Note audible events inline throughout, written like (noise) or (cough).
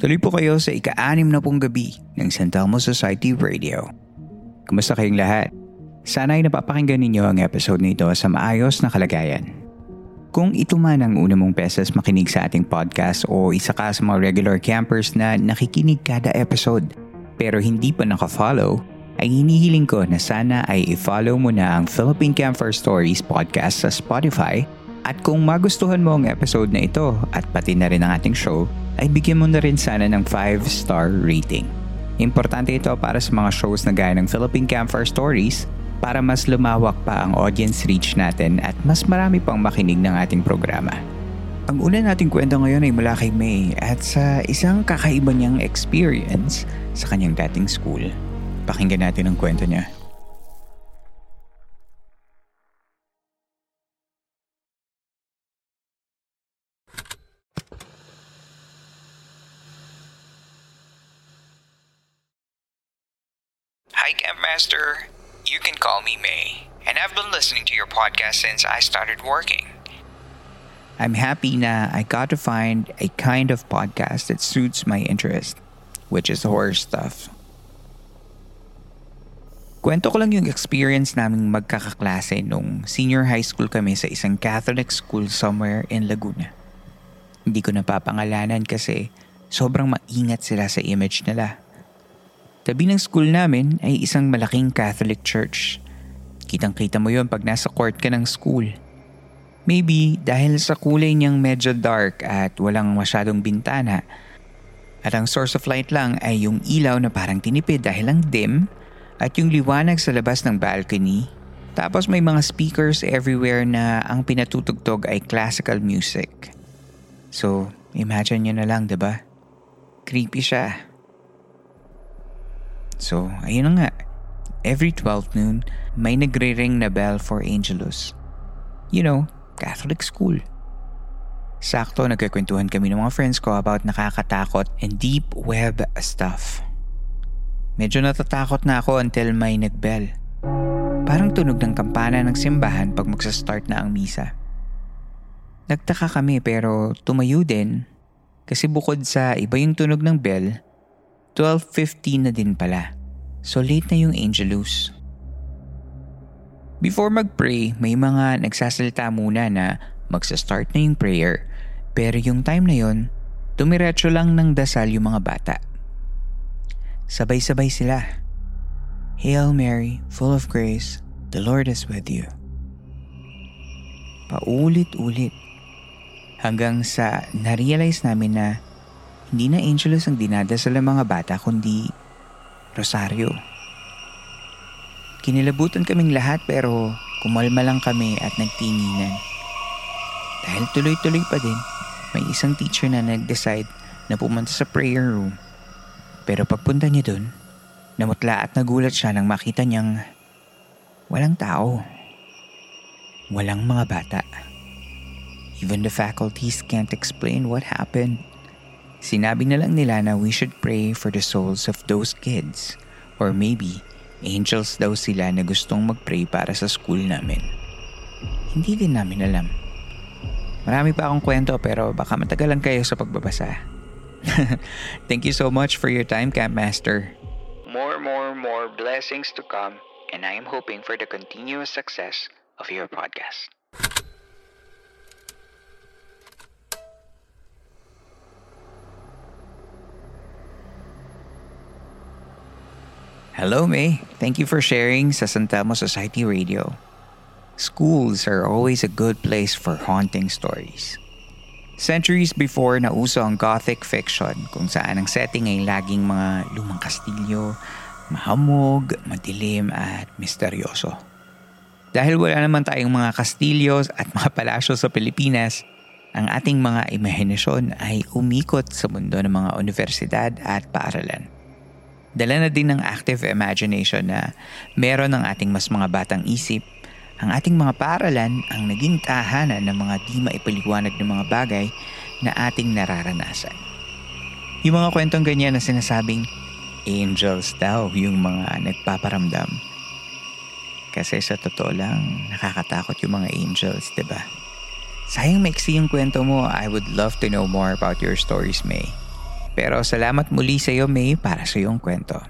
Tuloy po kayo sa ika-anim na pong gabi ng San Telmo Society Radio. Kumusta kayong lahat? Sana ay napapakinggan ninyo ang episode nito sa maayos na kalagayan. Kung ito man ang una mong beses makinig sa ating podcast o isa ka sa mga regular campers na nakikinig kada episode pero hindi pa nakafollow, ay hinihiling ko na sana ay i-follow mo na ang Philippine Camper Stories podcast sa Spotify at kung magustuhan mo ang episode na ito at pati na rin ang ating show, ay bigyan mo na rin sana ng 5-star rating. Importante ito para sa mga shows na gaya ng Philippine Campfire Stories para mas lumawak pa ang audience reach natin at mas marami pang makinig ng ating programa. Ang una nating kwento ngayon ay mula kay May at sa isang kakaiba niyang experience sa kanyang dating school. Pakinggan natin ang kwento niya. Hi, Camp Master. You can call me May, and I've been listening to your podcast since I started working. I'm happy na I got to find a kind of podcast that suits my interest, which is horror stuff. Kwento ko lang yung experience naming magkakaklase nung senior high school kami sa isang Catholic school somewhere in Laguna. Hindi ko napapangalanan kasi sobrang maingat sila sa image nila. Tabi ng school namin ay isang malaking Catholic church. Kitang-kita mo yon pag nasa court ka ng school. Maybe dahil sa kulay niyang medyo dark at walang masyadong bintana. At ang source of light lang ay yung ilaw na parang tinipid dahil lang dim at yung liwanag sa labas ng balcony. Tapos may mga speakers everywhere na ang pinatutugtog ay classical music. So, imagine nyo na lang, ba? Creepy siya. So, ayun nga. Every 12 noon, may nagre-ring na bell for Angelus. You know, Catholic school. Sakto, nagkakwentuhan kami ng mga friends ko about nakakatakot and deep web stuff. Medyo natatakot na ako until may nagbell. Parang tunog ng kampana ng simbahan pag magsa-start na ang misa. Nagtaka kami pero tumayo din kasi bukod sa iba yung tunog ng bell, 12.15 na din pala. So late na yung Angelus. Before mag-pray, may mga nagsasalita muna na magsa-start na yung prayer. Pero yung time na yon, tumiretso lang ng dasal yung mga bata. Sabay-sabay sila. Hail Mary, full of grace, the Lord is with you. Paulit-ulit. Hanggang sa na-realize namin na hindi na Angelus ang dinadasal ng mga bata kundi Rosario. Kinilabutan kaming lahat pero kumalma lang kami at nagtinginan. Dahil tuloy-tuloy pa din, may isang teacher na nag-decide na pumunta sa prayer room. Pero pagpunta niya dun, Namutla at nagulat siya nang makita niyang walang tao. Walang mga bata. Even the faculties can't explain what happened. Sinabi na lang nila na we should pray for the souls of those kids. Or maybe, angels daw sila na gustong mag-pray para sa school namin. Hindi din namin alam. Marami pa akong kwento pero baka matagalan kayo sa pagbabasa. (laughs) Thank you so much for your time, Camp Master. More, more, more blessings to come and I am hoping for the continuous success of your podcast. Hello, May. Thank you for sharing sa Santamo Society Radio. Schools are always a good place for haunting stories. Centuries before nauso ang gothic fiction kung saan ang setting ay laging mga lumang kastilyo, mahamog, madilim at misteryoso. Dahil wala naman tayong mga kastilyo at mga palasyo sa Pilipinas, ang ating mga imahinasyon ay umikot sa mundo ng mga universidad at paaralan. Dala na din ng active imagination na meron ng ating mas mga batang isip ang ating mga paaralan ang naging tahanan ng mga di maipaliwanag ng mga bagay na ating nararanasan. Yung mga kwentong ganyan na sinasabing angels daw yung mga nagpaparamdam. Kasi sa totoo lang, nakakatakot yung mga angels, di ba? Sayang maiksi yung kwento mo. I would love to know more about your stories, May. Pero salamat muli sa iyo, May, para sa iyong kwento.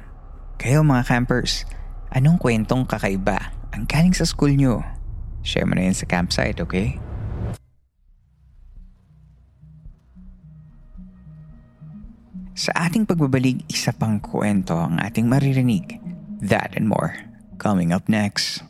Kayo mga campers, anong kwentong kakaiba ang galing sa school nyo. Share mo na yan sa campsite, okay? Sa ating pagbabalik, isa pang kwento ang ating maririnig. That and more. Coming up next.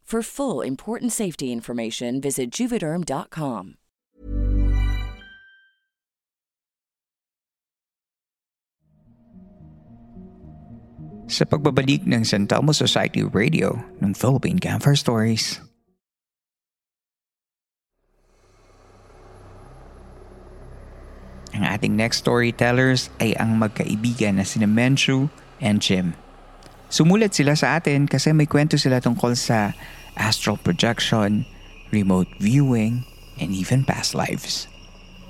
For full important safety information, visit juvederm.com. Sa pagbabalik ng San Telmo Society Radio ng Philippine Campfire Stories. Ang ating next storytellers ay ang magkaibigan na sina Menchu and Jim. Sumulat sila sa atin kasi may kwento sila tungkol sa astral projection, remote viewing, and even past lives.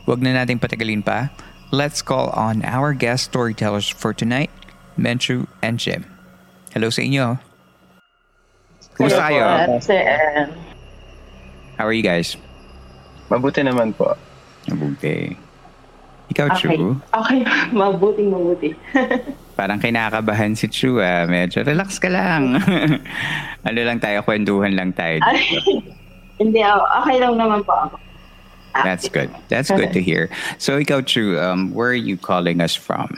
Huwag na nating patagalin pa. Let's call on our guest storytellers for tonight, Menchu and Jim. Hello sa inyo. Kumusta kayo? How are you guys? Mabuti naman po. Mabuti. Ikaw, okay. Chu? Okay, mabuting (laughs) mabuti. (laughs) Parang kinakabahan si Chu ah. Medyo relax ka lang. (laughs) ano lang tayo, kwentuhan lang tayo. Ay, Hindi, okay lang naman po ako. That's good. That's good to hear. So ikaw, Chu, um, where are you calling us from?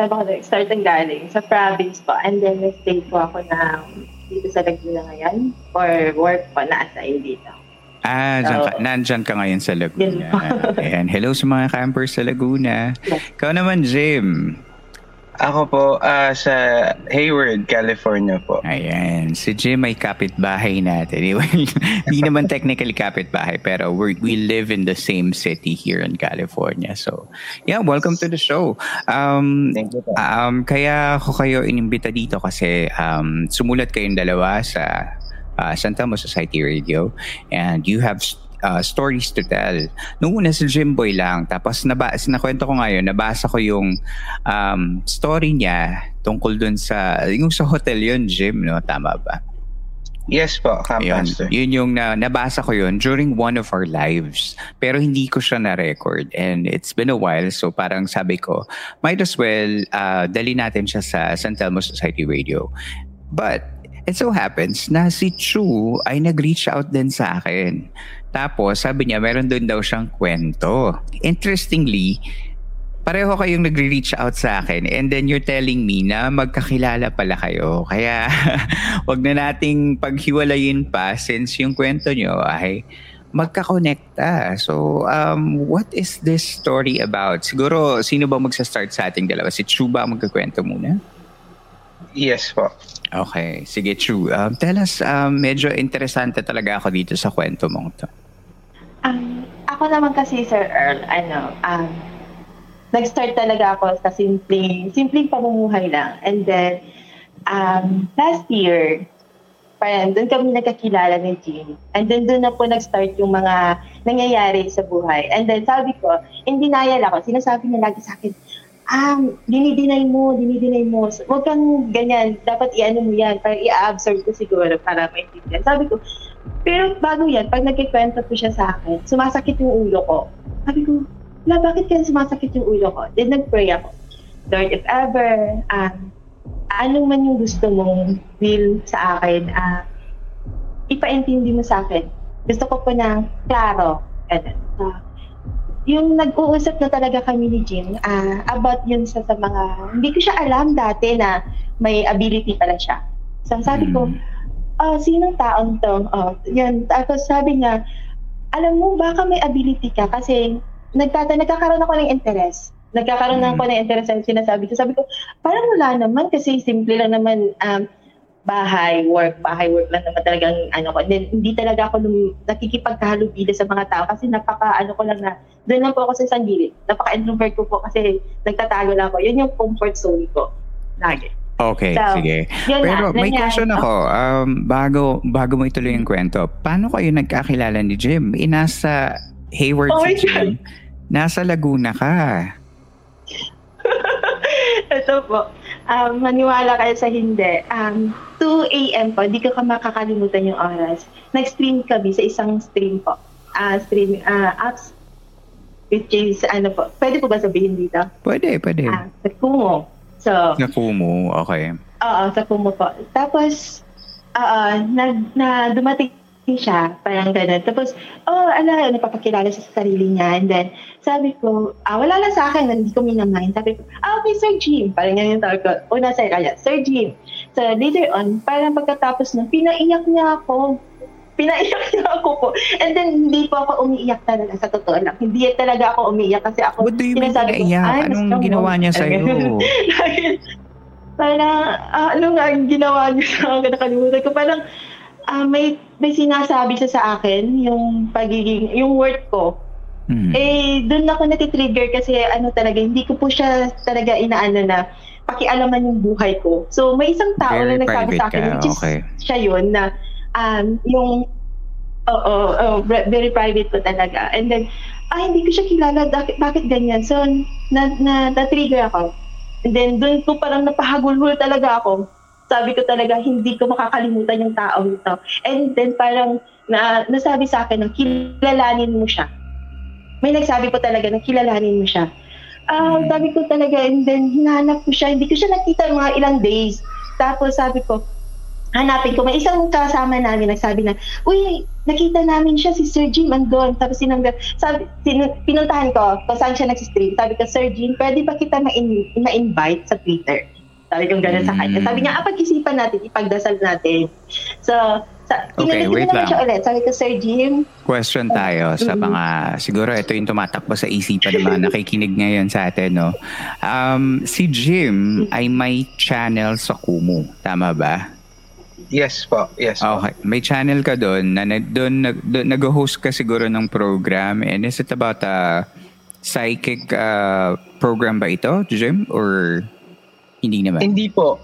Nag-start ang galing? Sa province po. And then, nag-stay po ako na dito sa Laguna ngayon. For work po, na-assign dito. Ah, dyan ka, nandyan ka ngayon sa Laguna. Ayan. Hello sa mga campers sa Laguna. Ikaw naman, Jim. Ako po, ah, sa Hayward, California po. Ayan. Si Jim ay kapitbahay natin. (laughs) Hindi naman technically kapitbahay, pero we we live in the same city here in California. So, yeah, welcome to the show. Um, Thank you po. Um, kaya ako kayo inimbita dito kasi um, sumulat kayong dalawa sa uh, Santa Mo Society Radio and you have uh, stories to tell. Nung una si Jimboy lang, tapos naba, nakwento ko ngayon, nabasa ko yung um, story niya tungkol dun sa, yung sa hotel yun, Jim, no? Tama ba? Yes po, Camp Yun, yun yung na, nabasa ko yun during one of our lives. Pero hindi ko siya na-record. And it's been a while. So parang sabi ko, might as well uh, dali natin siya sa San Telmo Society Radio. But it so happens na si Chu ay nag-reach out din sa akin. Tapos sabi niya, meron doon daw siyang kwento. Interestingly, pareho kayong nagre-reach out sa akin and then you're telling me na magkakilala pala kayo. Kaya (laughs) wag na nating paghiwalayin pa since yung kwento nyo ay magkakonekta. So, um, what is this story about? Siguro, sino ba magsa-start sa ating dalawa? Si Chu ba ang magkakwento muna? Yes po. Okay. Sige, Chu. Um, tell us, um, medyo interesante talaga ako dito sa kwento mong to. Um, ako naman kasi, Sir Earl, ano, um, nag-start talaga ako sa simpleng, simpleng pamumuhay lang. And then, um, last year, parang doon kami nagkakilala ni Jim. And then doon na po nag-start yung mga nangyayari sa buhay. And then sabi ko, in denial ako, sinasabi niya lagi sa akin, ah, dinidinay mo, dinidinay mo. Huwag kang ganyan, dapat i-ano mo yan, para i-absorb ko siguro para maintindihan. Sabi ko, pero bago yan, pag nagkikwento po siya sa akin, sumasakit yung ulo ko. Sabi ko, la, bakit kaya sumasakit yung ulo ko? Then nag-pray ako. Lord, if ever, um, ano man yung gusto mong will sa akin, ah, ipaintindi mo sa akin. Gusto ko po ng klaro. Ganun. Ah, yung nag-uusap na talaga kami ni Jim ah, about yun sa, sa mga, hindi ko siya alam dati na may ability pala siya. So sabi ko, ah, sinong taon to? Oh, yan. Tapos sabi niya, alam mo, baka may ability ka kasi nagtata nagkakaroon ako ng interest. Nagkakaroon Mm. ako ng interest sa sinasabi ko. Sabi ko, parang wala naman kasi simple lang naman um, bahay, work, bahay, work lang naman talagang ano ko. Then, hindi talaga ako nung, nakikipagkahalubida sa mga tao kasi napaka ano ko lang na, doon lang po ako sa isang gilid. Napaka-introvert ko po kasi nagtatago lang ako. Yun yung comfort zone ko. Lagi. Okay, So, sige. Pero na, may nangyari. question ako. Um, bago, bago mo ituloy yung kwento, paano kayo nagkakilala ni Jim? Eh, nasa Hayward Oh si Jim. Nasa Laguna ka. (laughs) Ito po. Um, maniwala kayo sa hindi. Um, 2 a.m. po, di ko ka makakalimutan yung oras. Nag-stream kami sa isang stream po. Ah, stream ah, apps which is ano po. Pwede po ba sabihin dito? Pwede, pwede. Ah, sa Kumu. So, Sa Kumu, okay. Oo, sa Kumu po. Tapos, oo, na, na dumating siya, parang ganun. Tapos, oh, ala, napapakilala siya sa sarili niya. And then, sabi ko, ah, wala lang sa akin, hindi ko minamind. Sabi ko, ah, okay, Sir Jim. Parang ganyan yung tawag ko. Una sa kaya, Sir Jim. So, later on, parang pagkatapos nun, pinaiyak niya ako. Pinaiyak (laughs) niya ako po. And then, hindi po ako umiiyak talaga, sa totoo lang. Hindi talaga ako umiiyak kasi ako, What do you mean sinasabi ko, naiyak? "Ay, mas Anong ginawa mo." niya sa'yo? (laughs) parang, ah, ano nga ang ginawa niya sa akin, nakalimutan ko. Parang, ah, may, may sinasabi siya sa akin, yung pagiging, yung worth ko. Hmm. Eh, doon ako natitrigger kasi ano talaga, hindi ko po siya talaga inaano na pakialaman yung buhay ko. So, may isang tao Very na nagsabi sa akin, ka, which is okay. siya yun, na um, yung, oo, oh, very private po talaga. And then, ah, hindi ko siya kilala, bakit, bakit ganyan? So, na, na, na-trigger ako. And then, doon ko parang napahagulhul talaga ako. Sabi ko talaga, hindi ko makakalimutan yung tao ito. And then, parang na, nasabi sa akin na kilalanin mo siya may nagsabi po talaga na kilalanin mo siya. Ah, Mm. sabi ko talaga, and then hinahanap ko siya. Hindi ko siya nakita mga ilang days. Tapos sabi ko, hanapin ko. May isang kasama namin nagsabi na, uy, nakita namin siya, si Sir Jim andun. Tapos sinangga, sabi, sin, pinuntahan ko kung saan siya nagsistream. Sabi ko, Sir Jim, pwede ba kita ma-in, ma-invite sa Twitter? Sabi ko gano'n sa kanya. Sabi niya, ah, pag-isipan natin, ipagdasal natin. So, sa, Okay, wait lang. siya ulit. Sabi ko, Sir Jim, Question tayo sa Mm-hmm. mga, siguro ito yung tumatakbo sa isipan ng mga (laughs) nakikinig ngayon sa atin, no? Um, si Jim ay may channel sa Kumu. Tama ba? Yes po, yes po. Okay. May channel ka doon na na- doon nag, doon, nag-host ka siguro ng program and is it about a psychic uh, program ba ito, Jim? Or hindi naman? Hindi po.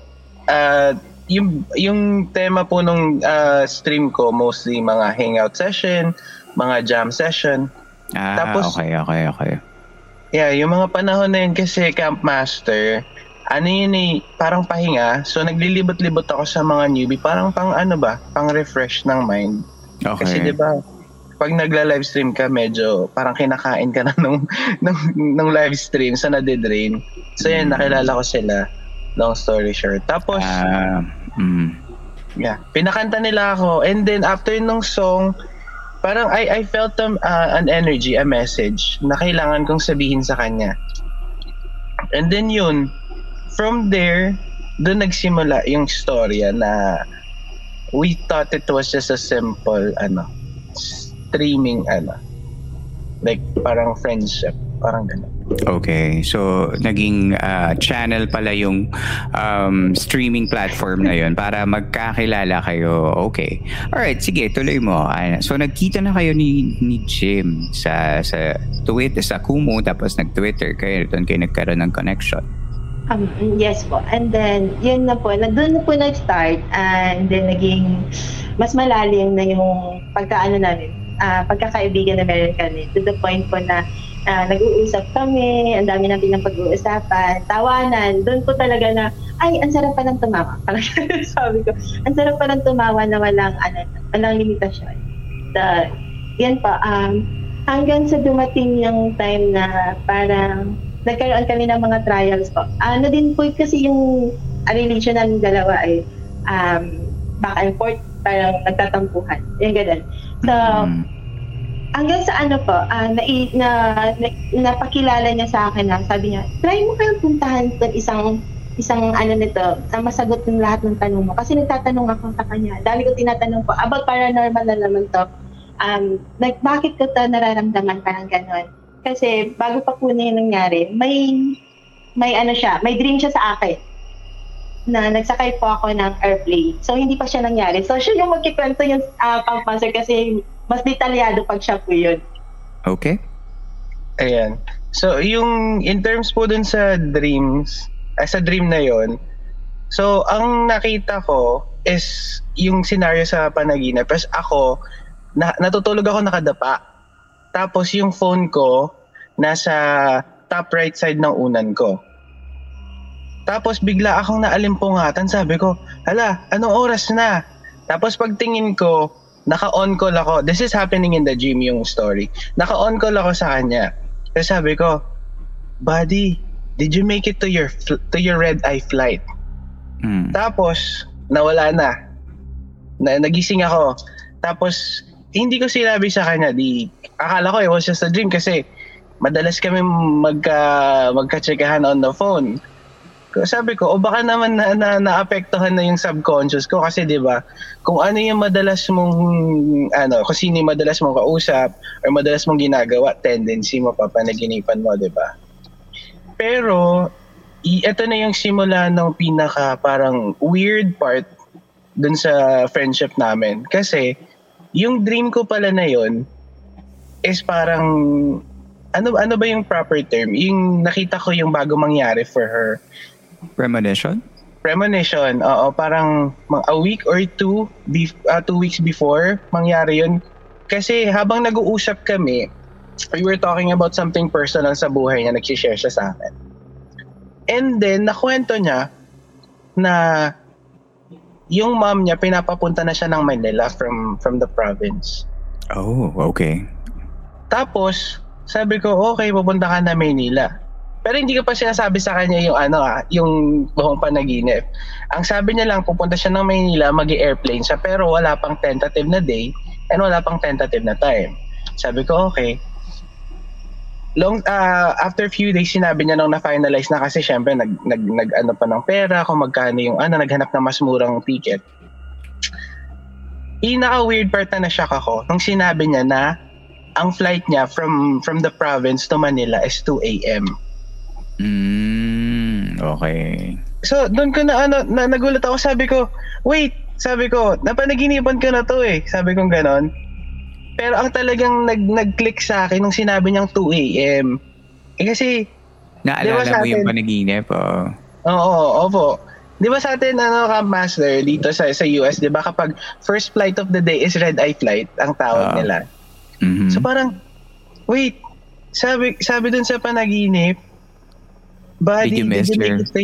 Ah, yung yung tema po nung ah, stream ko mostly mga hangout session, mga jam session. Ah, Tapos- okay, okay, okay. Yeah, yung mga panahon na yun kasi Camp Master, ano yun eh, parang pahinga. So naglilibot-libot ako sa mga newbie, parang pang ano ba, pang refresh ng mind. Okay. Kasi 'di ba, pag nagla-live stream ka, medyo parang kinakain ka na (laughs) nung nung, nung live stream sa nade-drain. So yun, nakilala ko sila. Long story short. Tapos, Ah, mm. yeah, pinakanta nila ako. And then after nung song, parang I I felt um, uh, an energy, a message na kailangan kong sabihin sa kanya. And then yun, from there, doon nagsimula yung storya na we thought it was just a simple ano streaming ano like parang friendship parang ganun Okay. So, naging ah, channel pala yung um, streaming platform na yun para magkakilala kayo. Okay. Alright, sige, tuloy mo. Ah, So, nagkita na kayo ni, ni Jim sa, sa Twitter, sa Kumu, tapos nag-Twitter kayo. Doon kayo nagkaroon ng connection. Um, yes po. And then, yun na po, doon na po nag-start and then naging mas malalim na yung pagkaano namin, ah, pagkakaibigan na meron kami to the point po na ah, nag-uusap kami, ang dami natin ng pag-uusapan, tawanan, doon po talaga na, ay, ang sarap pa ng tumawa. (laughs) Parang sabi ko, ang sarap pa ng tumawa na walang, ano, walang limitasyon. The, yan po, um, hanggang sa dumating yung time na parang nagkaroon kami ng mga trials po. Ano din po kasi yung ah, relation namin dalawa ay um, back and forth, parang nagtatampuhan. Yung ganun. So, Mm. Hanggang sa ano po, ah, na, na, na, napakilala niya sa akin na sabi niya, try mo kayong puntahan itong isang isang ano nito, na masagot ng lahat ng tanong mo. Kasi nagtatanong ako sa kanya. Dami ko tinatanong po, about paranormal na naman to. Um, like, bakit ko to nararamdaman parang ganon? Kasi bago pa po na yung nangyari, may may ano siya, may dream siya sa akin na nagsakay po ako ng airplane. So, hindi pa siya nangyari. So, siya yung magkikwento yung uh, pang-sponsor kasi mas detalyado pag siya po yun. Okay. Ayan. So, yung in terms po dun sa dreams, ah, sa dream na yon so, ang nakita ko is yung scenario sa panaginip. Tapos ako, na, natutulog ako nakadapa. Tapos yung phone ko, nasa top right side ng unan ko. Tapos bigla akong naalimpungatan. Sabi ko, hala, anong oras na? Tapos pagtingin ko, naka-on call ako. This is happening in the gym yung story. Naka-on call ako sa kanya. Tapos sabi ko, Buddy, did you make it to your fl- to your red eye flight? Mm. Tapos, nawala na. na nagising ako. Tapos, hindi ko sinabi sa kanya. Di, akala ko it was just a dream kasi madalas kami magka, magka-checkahan on the phone. Sabi ko, o baka naman na, na, naapektuhan na yung subconscious ko kasi 'di ba? Kung ano yung madalas mong ano, kung sino yung madalas mong kausap or madalas mong ginagawa, tendency mo papanaginipan mo, 'di ba? Pero ito na yung simula ng pinaka parang weird part dun sa friendship namin. Kasi yung dream ko pala na yon is parang ano ano ba yung proper term? Yung nakita ko yung bago mangyari for her. Premonition? Premonition, oo, parang mga a week or two, bef- ah, two weeks before mangyari yun. Kasi habang nag-uusap kami, we were talking about something personal sa buhay niya, nag-share siya sa akin. And then, nakwento niya na yung mom niya, pinapapunta na siya ng Manila from from the province. Oh, okay. Tapos, sabi ko, okay, pupunta ka na Maynila. Pero hindi ko pa sinasabi sa kanya yung ano ah, yung buong panaginip. Ang sabi niya lang, pupunta siya ng Maynila, mag airplane siya, pero wala pang tentative na day and wala pang tentative na time. Sabi ko, okay. long uh, after few days sinabi niya nung na-finalize na kasi syempre nag nag, nag ano pa ng pera kung magkano yung ano naghanap ng mas murang ticket. Pinaka weird part na na-shock ako nung sinabi niya na ang flight niya from from the province to Manila is 2 a.m. Mm, okay. So, doon ko na ano, na, nagulat ako. Sabi ko, wait, sabi ko, napanaginipan ko na to eh. Sabi ko ganon. Pero ang talagang nag, nag-click sa akin nung sinabi niyang 2 a.m. Eh kasi, Naalala Di ba sa mo yung atin- panaginip, oh. oo, opo. Di ba sa atin, ano, Camp Master, dito sa, sa US, di ba kapag first flight of the day is red eye flight, ang tawag Ah. nila. Mhm. So parang, wait, sabi sabi dun sa panaginip, buddy, Did you miss make your- it to,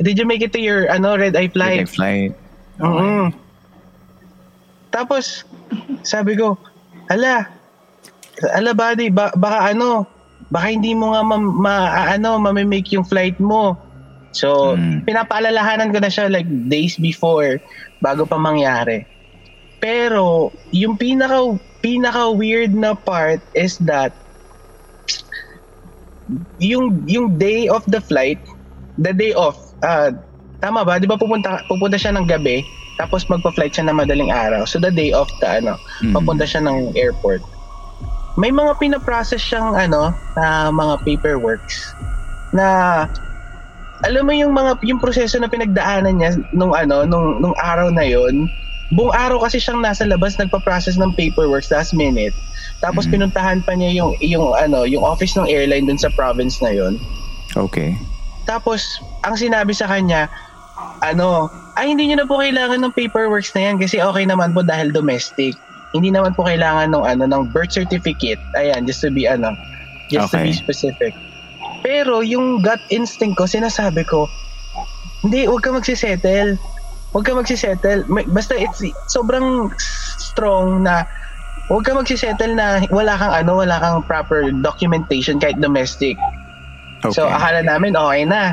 did you make it to your ano red eye flight? Direct flight. Oo. Tapos, sabi ko, ala, ala buddy, ba- baka ano, baka hindi mo nga ma, ma- ano, mamimake yung flight mo. So, Mm. pinapaalalahanan ko na siya like days before, bago pa mangyari. Pero, yung pinaka, pinaka weird na part is that, yung, yung day of the flight, the day off, uh, tama ba? Di ba pupunta, pupunta siya ng gabi, tapos magpa-flight siya na madaling araw. So the day of the ano, Mm. papunta siya ng airport. May mga pinaprocess siyang ano, na mga paperworks na alam mo yung mga yung proseso na pinagdaanan niya nung ano nung nung araw na yon buong araw kasi siyang nasa labas nagpa-process ng paperwork last minute tapos Mhm. pinuntahan pa niya yung yung ano yung office ng airline dun sa province na yon Okay. tapos, ang sinabi sa kanya, ano, ay hindi niyo na po kailangan ng paperworks na yan kasi okay naman po dahil domestic. Hindi naman po kailangan ng ano ng birth certificate. Ayan, just to be ano, just to be Okay. specific. Pero yung gut instinct ko, sinasabi ko, hindi, huwag ka magsisettle. Huwag ka magsisettle. Basta it's sobrang strong na huwag ka magsisettle na wala kang ano, wala kang proper documentation kahit domestic. Okay. So akala namin okay na.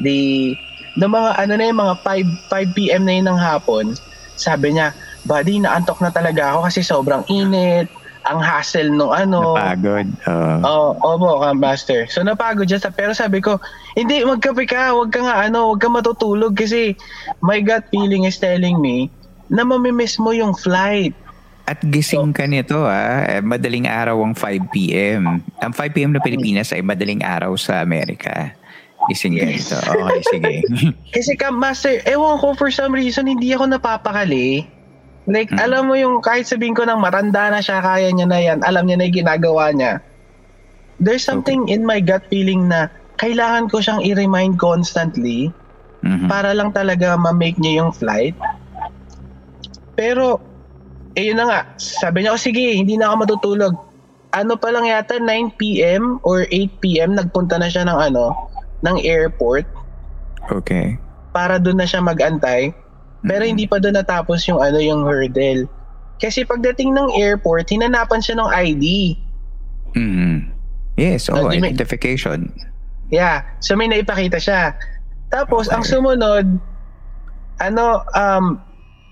Di no mga ano na yung mga 5 5 PM na yun ng hapon, sabi niya, "Buddy, naantok na talaga ako kasi sobrang init, ang hassle nung ano." Napagod. Uh, Oh, opo, Camp Master. So napagod siya. Pero sabi ko, hindi, magkape ka. Huwag ka nga, ano, huwag ka matutulog kasi my gut feeling is telling me na mamimiss mo yung flight. At gising ka nito ah, Eh, madaling araw ang 5 p.m. Ang 5 p.m. na Pilipinas ay madaling araw sa Amerika. Gising ka Yes. nito. Okay, sige. (laughs) Kasi Camp Master, ewan ko for some reason hindi ako napapakali. Like, Mm. alam mo yung kahit sabihin ko ng matanda na siya, kaya niya na yan, alam niya na yung ginagawa niya. There's something in my gut feeling na kailangan ko siyang i-remind constantly Mhm. para lang talaga ma-make niya yung flight. Pero, eh yun na nga, sabi niya, oh, sige, hindi na ako matutulog. Ano pa lang yata, 9pm or 8pm, nagpunta na siya ng ano, ng airport Okay. para doon na siya mag-antay. Pero Mhm. hindi pa doon natapos yung ano yung hurdle. Kasi pagdating ng airport, hinanapan siya ng ID. Mhm. Yes, oh, di may- identification. Yeah, so may naipakita siya. Tapos ang Okay. sumunod, ano, um,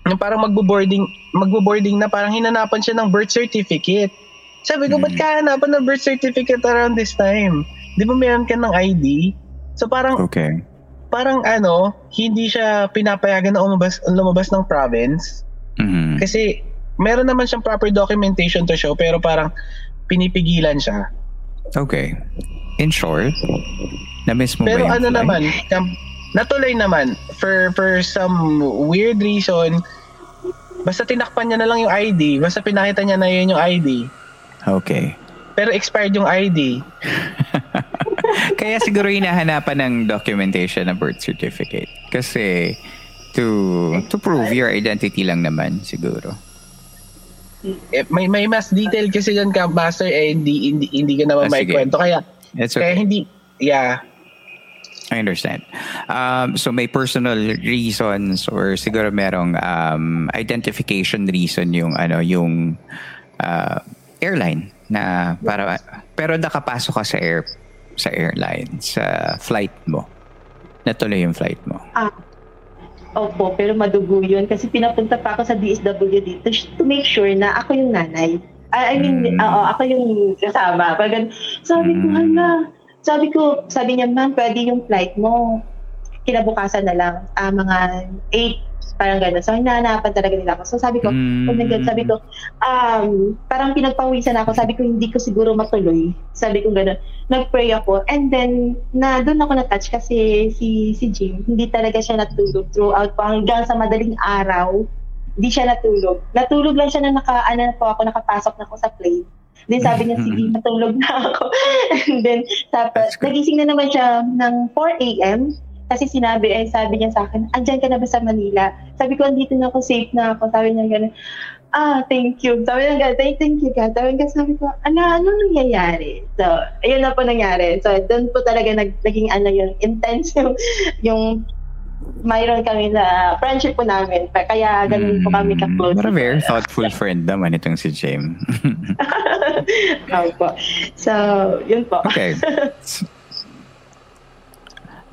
yung parang magbo-boarding, magbo-boarding na parang hinanapan siya ng birth certificate. Sabi ko, Hmm. ba't ka hanapan ng birth certificate around this time? Di ba meron ka ng ID? So parang Okay. parang ano, hindi siya pinapayagan na umabas, lumabas ng province. Mhm. Kasi meron naman siyang proper documentation to show pero parang pinipigilan siya. Okay. In short, na-miss mo Pero ba yung ano flight? naman, kam- natuloy naman for for some weird reason basta tinakpan niya na lang yung ID, basta pinakita niya na yun yung ID. Okay. Pero expired yung ID. (laughs) Kaya siguro hinahanapan ng documentation ng birth certificate. Kasi to to prove your identity lang naman siguro. Eh, may may mas detail kasi yan ka master eh hindi hindi, hindi ko naman Ah, may sige. kwento kaya kaya okay. hindi yeah. I understand. Um, so may personal reasons or siguro merong um, identification reason yung ano yung uh, airline na para pero nakapasok ka sa air sa airline sa flight mo. Natuloy yung flight mo. Ah, opo, pero madugo yun kasi pinapunta pa ako sa DSWD to, to make sure na ako yung nanay. I, I mean, Mm. oo, ako yung kasama. Pag, sabi ko, Mm. hala. Sabi ko, sabi niya, ma'am, pwede yung flight mo. Kinabukasan na lang. Ah, mga 8, parang gano'n. So, hinahanapan talaga nila ako. So, sabi ko, Mm. oh my God, sabi ko, um, parang pinagpawisan ako. Sabi ko, hindi ko siguro matuloy. Sabi ko gano'n. Nag-pray ako. And then, na doon ako na-touch kasi si, si Jim, hindi talaga siya natulog throughout po. Hanggang sa madaling araw, hindi siya natulog. Natulog lang siya na naka, ano po ako, nakapasok na ako sa plane. Then sabi niya, sige, (laughs) matulog na ako. (laughs) And then, tapos, nagising na naman siya ng 4 a.m. Kasi sinabi, eh, sabi niya sa akin, andyan ka na ba sa Manila? Sabi ko, andito na ako, safe na ako. Sabi niya gano'n, ah, thank you. Sabi niya gano'n, thank, thank you ka. Sabi ko, sabi ko, ano, ano nangyayari? So, ayun na po nangyari. So, doon po talaga nag, naging ano yung intense (laughs) yung, yung mayroon kami na friendship po namin. Kaya ganun po kami ka-close. What a very (laughs) thoughtful friend naman itong si Jim. Opo. So, yun po. Okay. (laughs)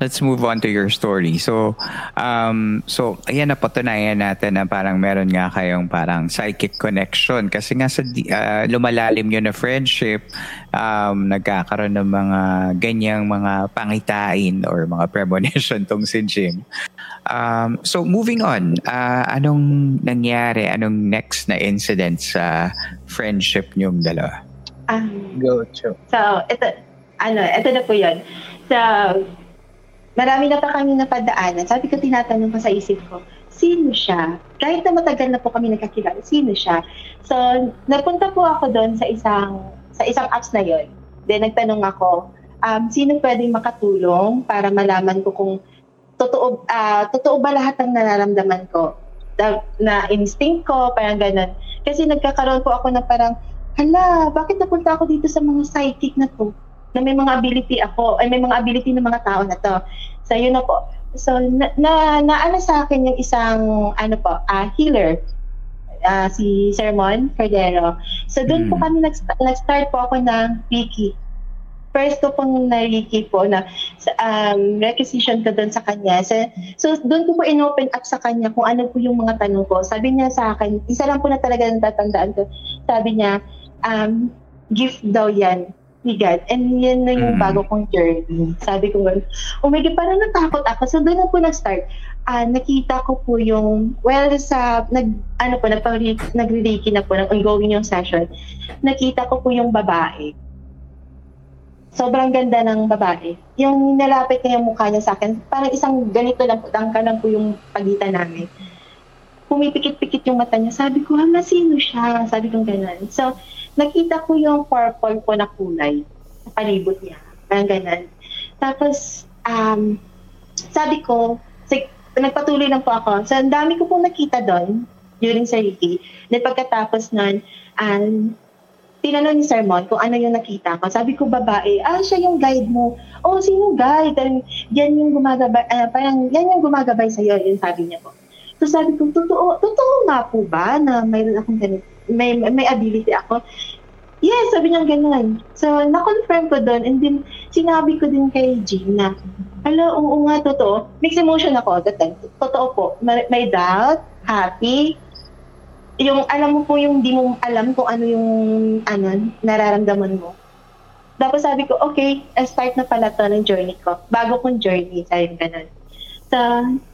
Let's move on to your story. So, um, so ayan na patunayan natin na parang meron nga kayong parang psychic connection kasi nga sa di- ah, lumalalim yun na friendship, um, nagkakaroon ng mga ganyang mga pangitain or mga premonition (laughs) tong si Jim. Um, so moving on, ah, anong nangyari? Anong next na incident sa friendship niyong dalawa? Um, Go, Cho. So, ito, ano, ito na po yun. So, marami na pa kami napadaanan. Sabi ko, tinatanong ko sa isip ko, sino siya? Kahit na matagal na po kami nagkakilala, sino siya? So, napunta po ako doon sa isang sa isang apps na yon. Then, nagtanong ako, um, sino pwedeng makatulong para malaman ko kung totoo, ah, totoo ba lahat ng nararamdaman ko? Na, na instinct ko, parang ganun. Kasi nagkakaroon po ako na parang, hala, bakit napunta ako dito sa mga psychic na to? Na may mga ability ako, ay may mga ability ng mga tao na to. So, yun na po. So, na, na, naano sa akin yung isang, ano po, ah, healer, ah, si Sermon Cordero. So, doon po Mm. kami nag- nag-start po ako ng Reiki. First ko pong na-Reiki po na um, requisition ko doon sa kanya. So, so doon ko po in-open up sa kanya kung ano po yung mga tanong ko. Sabi niya sa akin, isa lang po na talaga natatandaan ko. Sabi niya, um, gift daw yan God. And yan na yung Mm. bago kong journey. Sabi ko, oh my God, parang natakot ako. So doon na po nag-start. Ah, nakita ko po yung, well, sa, nag, ano po, nagre-reiki na po, nag-ongoing yung session. Nakita ko po yung babae. Sobrang ganda ng babae. Yung nilapit niya yung mukha niya sa akin, parang isang ganito lang po, tangka lang po yung pagitan namin. Pumipikit-pikit yung mata niya. Sabi ko, hala, sino siya? Sabi ko ganun. So, nakita ko yung purple po na kulay sa palibot niya. Parang ganun. Tapos, um, sabi ko, sig- nagpatuloy lang po ako. So, ang dami ko pong nakita doon during sa Reiki. Then pagkatapos nun, um, tinanong ni Sermon kung ano yung nakita ko. Sabi ko, babae, ah, siya yung guide mo. Oh, sino guide? Parang, yan yung gumagabay, ah, parang, yan yung gumagabay sa'yo, yung sabi niya po. So sabi ko, totoo, totoo nga po ba na mayroon akong ganito, may, may ability ako? Yes, sabi niya ganun. So, na-confirm ko doon and then sinabi ko din kay Jean na, hala, oo nga, totoo. Mixed emotion ako that time. Totoo po. May, may doubt, happy, yung alam mo po yung di mo alam kung ano yung ano, nararamdaman mo. Tapos sabi ko, okay, start na pala to ng journey ko. Bago kong journey, sabi ko ganun. So,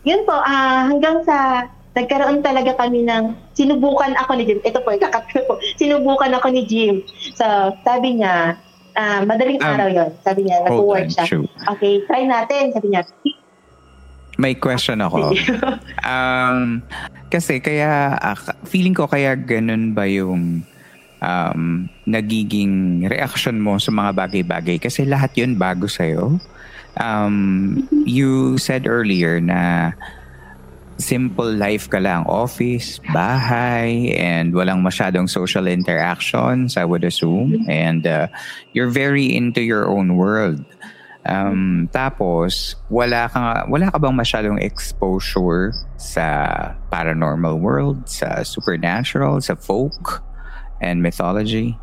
yun po, ah hanggang sa nagkaroon talaga kami ng, sinubukan ako ni Jim. Ito po, kakapit po. Sinubukan ako ni Jim. So, sabi niya, ah madaling Um, araw yon Sabi niya, nag-work siya. Chu. Okay, try natin. Sabi niya, May question ako. (laughs) Um, kasi kaya, ak- feeling ko kaya ganun ba yung um, nagiging reaction mo sa mga bagay-bagay? Kasi lahat yun bago sa'yo. Um, you said earlier na simple life ka lang, office, bahay, and walang masyadong social interactions, I would assume. And uh, you're very into your own world. Um, tapos, wala ka, wala ka bang masyadong exposure sa paranormal world, sa supernatural, sa folk and mythology?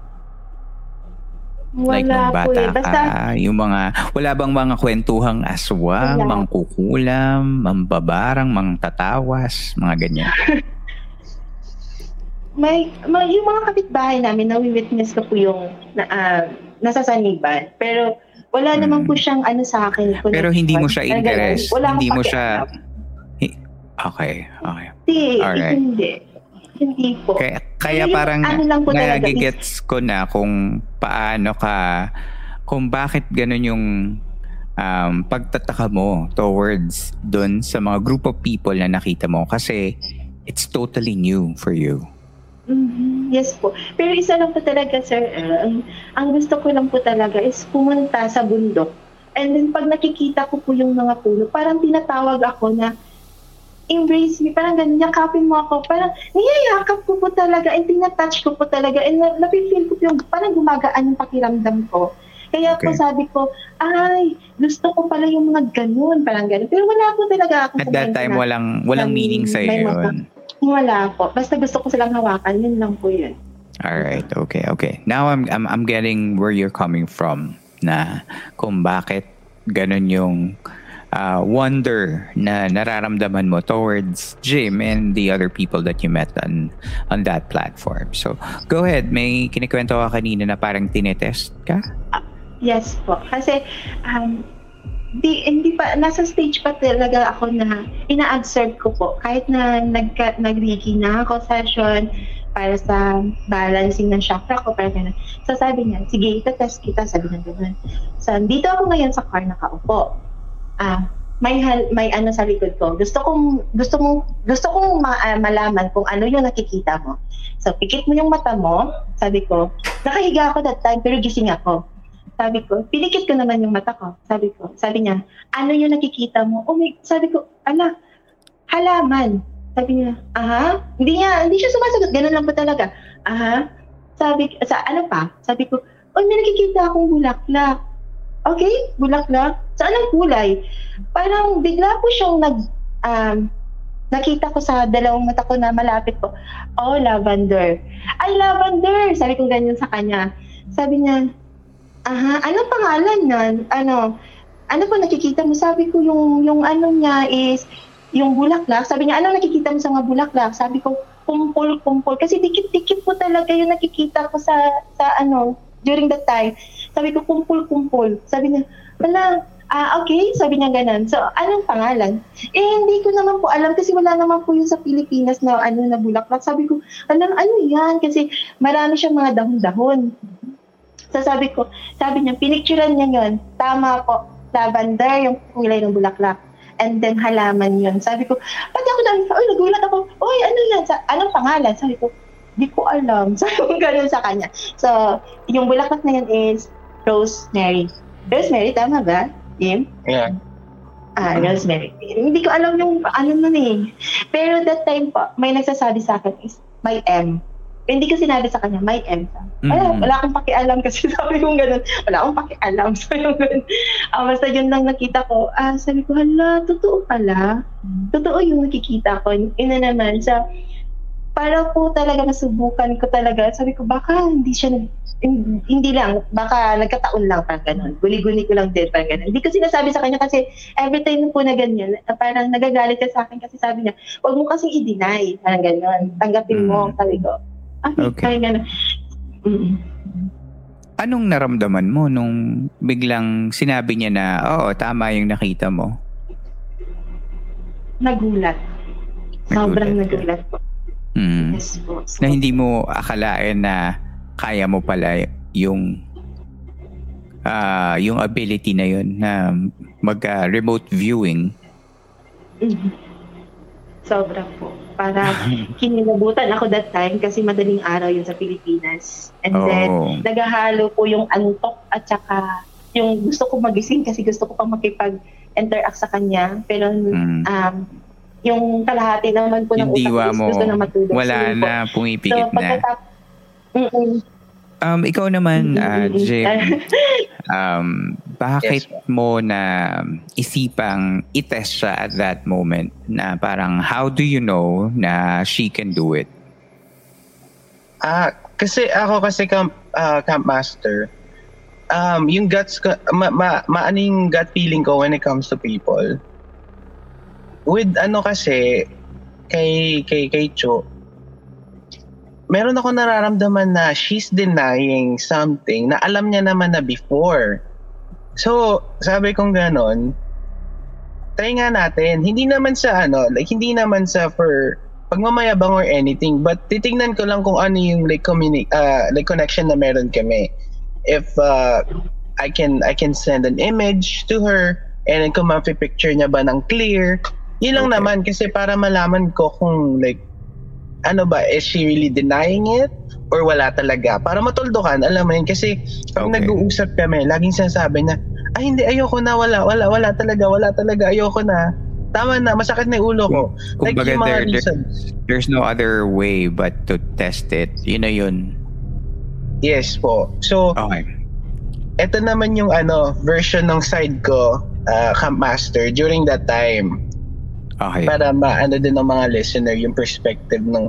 Like nung wala po bata eh. Basta, ka, yung mga, wala bang mga kwentuhang aswang, Wala. mangkukulam, mambabarang, mangtatawas, mga ganyan. (laughs) may, may yung mga kapitbahay namin, na-witness ko po yung na, uh, nasa saniban. Pero wala hmm. naman po siyang ano sa akin. Pero hindi mo siya interest. Wala hindi mo siya... Okay, okay. Hindi, Alright. hindi. Hindi po. Kaya, kaya parang ano lang po nagigets ko na kung paano ka, kung bakit ganun yung um, pagtataka mo towards dun sa mga group of people na nakita mo kasi it's totally new for you. Mm-hmm. Yes po. Pero isa lang po talaga, sir, uh, ang, ang gusto ko lang po talaga is pumunta sa bundok. And then pag nakikita ko po yung mga puno, parang tinatawag ako na embrace me, parang ganun, yakapin mo ako, parang niyayakap ko po talaga and tinatouch ko po talaga and napifeel ko po yung parang gumagaan yung pakiramdam ko. Kaya okay. po sabi ko, ay, gusto ko pala yung mga ganun, parang ganun. Pero wala po talaga ako. At that time, na, walang, walang meaning sa iyo yun. Wala po. Basta gusto ko silang hawakan, yun lang po yun. All right, okay, okay. Now I'm I'm I'm getting where you're coming from na kung bakit ganun yung uh, wonder na nararamdaman mo towards Jim and the other people that you met on on that platform. So, go ahead. May kinikwento ka kanina na parang tinetest ka? Uh, yes po. Kasi um, di, hindi pa, nasa stage pa talaga ako na ina-absorb ko po. Kahit na nag, nag-reiki na ako session para sa balancing ng chakra ko, para ganun. So sabi niya, sige, ita-test kita, sabi niya ganun. So, dito ako ngayon sa car nakaupo. Ah, may hal, may ano sa likod ko. Gusto kong gusto mong gusto kong ma, uh, malaman kung ano yung nakikita mo. So pikit mo yung mata mo, sabi ko. Nakahiga ako that time pero gising ako. Sabi ko, pinikit ko naman yung mata ko. Sabi ko, sabi niya, ano yung nakikita mo? Oh my, sabi ko, ala, halaman. Sabi niya, aha. Hindi niya, hindi siya sumasagot. Ganun lang po talaga. Aha. Sabi, sa ano pa? Sabi ko, oh, may nakikita akong bulaklak. Okay, bulaklak. Sa anong kulay? Parang bigla po siyang nag, um, nakita ko sa dalawang mata ko na malapit ko, oh, lavender. Ay, lavender! Sabi ko ganyan sa kanya. Sabi niya, Aha, ano pangalan nun? Ano, ano po nakikita mo? Sabi ko yung, yung ano niya is, yung bulaklak. Sabi niya, ano nakikita mo sa mga bulaklak? Sabi ko, kumpul-kumpul. Kasi dikit-dikit po talaga yung nakikita ko sa, sa ano, during that time. Sabi ko, kumpul-kumpul. Sabi niya, wala, ah, okay, sabi niya ganun. So, anong pangalan? Eh, hindi ko naman po alam kasi wala naman po yun sa Pilipinas na ano na bulaklak. Sabi ko, alam, ano yan? Kasi marami siyang mga dahon-dahon. So sabi ko, sabi niya, pinicturean niya yun. Tama po, lavender, yung kulay ng bulaklak. And then halaman yun. Sabi ko, pati ako nang, oy, nagulat ako, oy, ano yan? Sa, anong pangalan? Sabi ko, di ko alam. (laughs) Sabi ko ganun sa kanya. So, yung bulaklak na yun is rosemary. Rosemary, tama ba, Jim? Yeah. Ah, rosemary. Hindi ko alam yung ano nun eh. Pero that time po, may nagsasabi sa akin is, may M hindi ko sinabi sa kanya, may EMSA. Mm-hmm. Wala, wala akong pakialam kasi (laughs) sabi ko ganun. Wala akong pakialam. (laughs) So yung ganun. Uh, basta yun lang nakita ko. Ah, sabi ko, hala, totoo pala. Totoo yung nakikita ko. Ina naman, sa para po talaga masubukan ko talaga. Sabi ko, baka hindi siya hindi lang, baka nagkataon lang parang ganun. Guli-guli ko lang din parang ganun. Hindi ko sinasabi sa kanya kasi every time po na ganyan, parang nagagalit ka sa akin kasi sabi niya, huwag mo kasing i-deny. Parang ganun. Tanggapin mo. Mm. Sabi ko, Okay. Kaya mm Anong naramdaman mo nung biglang sinabi niya na, oo, tama yung nakita mo? Nagulat. Sobrang nagulat po. Yes po. So, na hindi mo akalain na kaya mo pala yung uh, yung ability na yun na mag uh, remote viewing. Mm-hmm. Sobra po para (laughs) kinilabutan ako that time kasi madaling araw yun sa Pilipinas. And oh. then, nagahalo po yung antok at saka yung gusto ko magising kasi gusto ko pang makipag-interact sa kanya. Pero mm. um, yung kalahati naman po ng utak mo, gusto na matulog. Wala so, na, pumipigit so, na. Mm-mm. Um, ikaw naman, uh, Jim, (laughs) um, bakit yes. mo na isipang itest siya at that moment na parang how do you know na she can do it? Ah, kasi ako kasi camp, uh, camp master, um, yung guts ko, ma, ma, maano yung gut feeling ko when it comes to people. With ano kasi, kay, kay, kay Cho, meron ako nararamdaman na she's denying something na alam niya naman na before. So, sabi kong ganon, try nga natin. Hindi naman sa ano, like hindi naman sa for pagmamayabang or anything, but titingnan ko lang kung ano yung like communi- uh, like connection na meron kami. If uh, I can I can send an image to her and then kung picture niya ba ng clear, yun lang Okay. naman kasi para malaman ko kung like ano ba, is she really denying it? Or wala talaga? Para matuldukan, alam mo yun. Kasi pag Okay. nag-uusap kami, laging sinasabi na, ay hindi, ayoko na, wala, wala, wala talaga, wala talaga, ayoko na. Tama na, masakit na ulo ko. Kung Like baga, yung mga there, there- there's no other way but to test it. Yun na yun. Yes po. So, Okay. eto naman yung ano, version ng side ko, uh, Camp Master, during that time. Okay. Para maano din ng mga listener yung perspective ng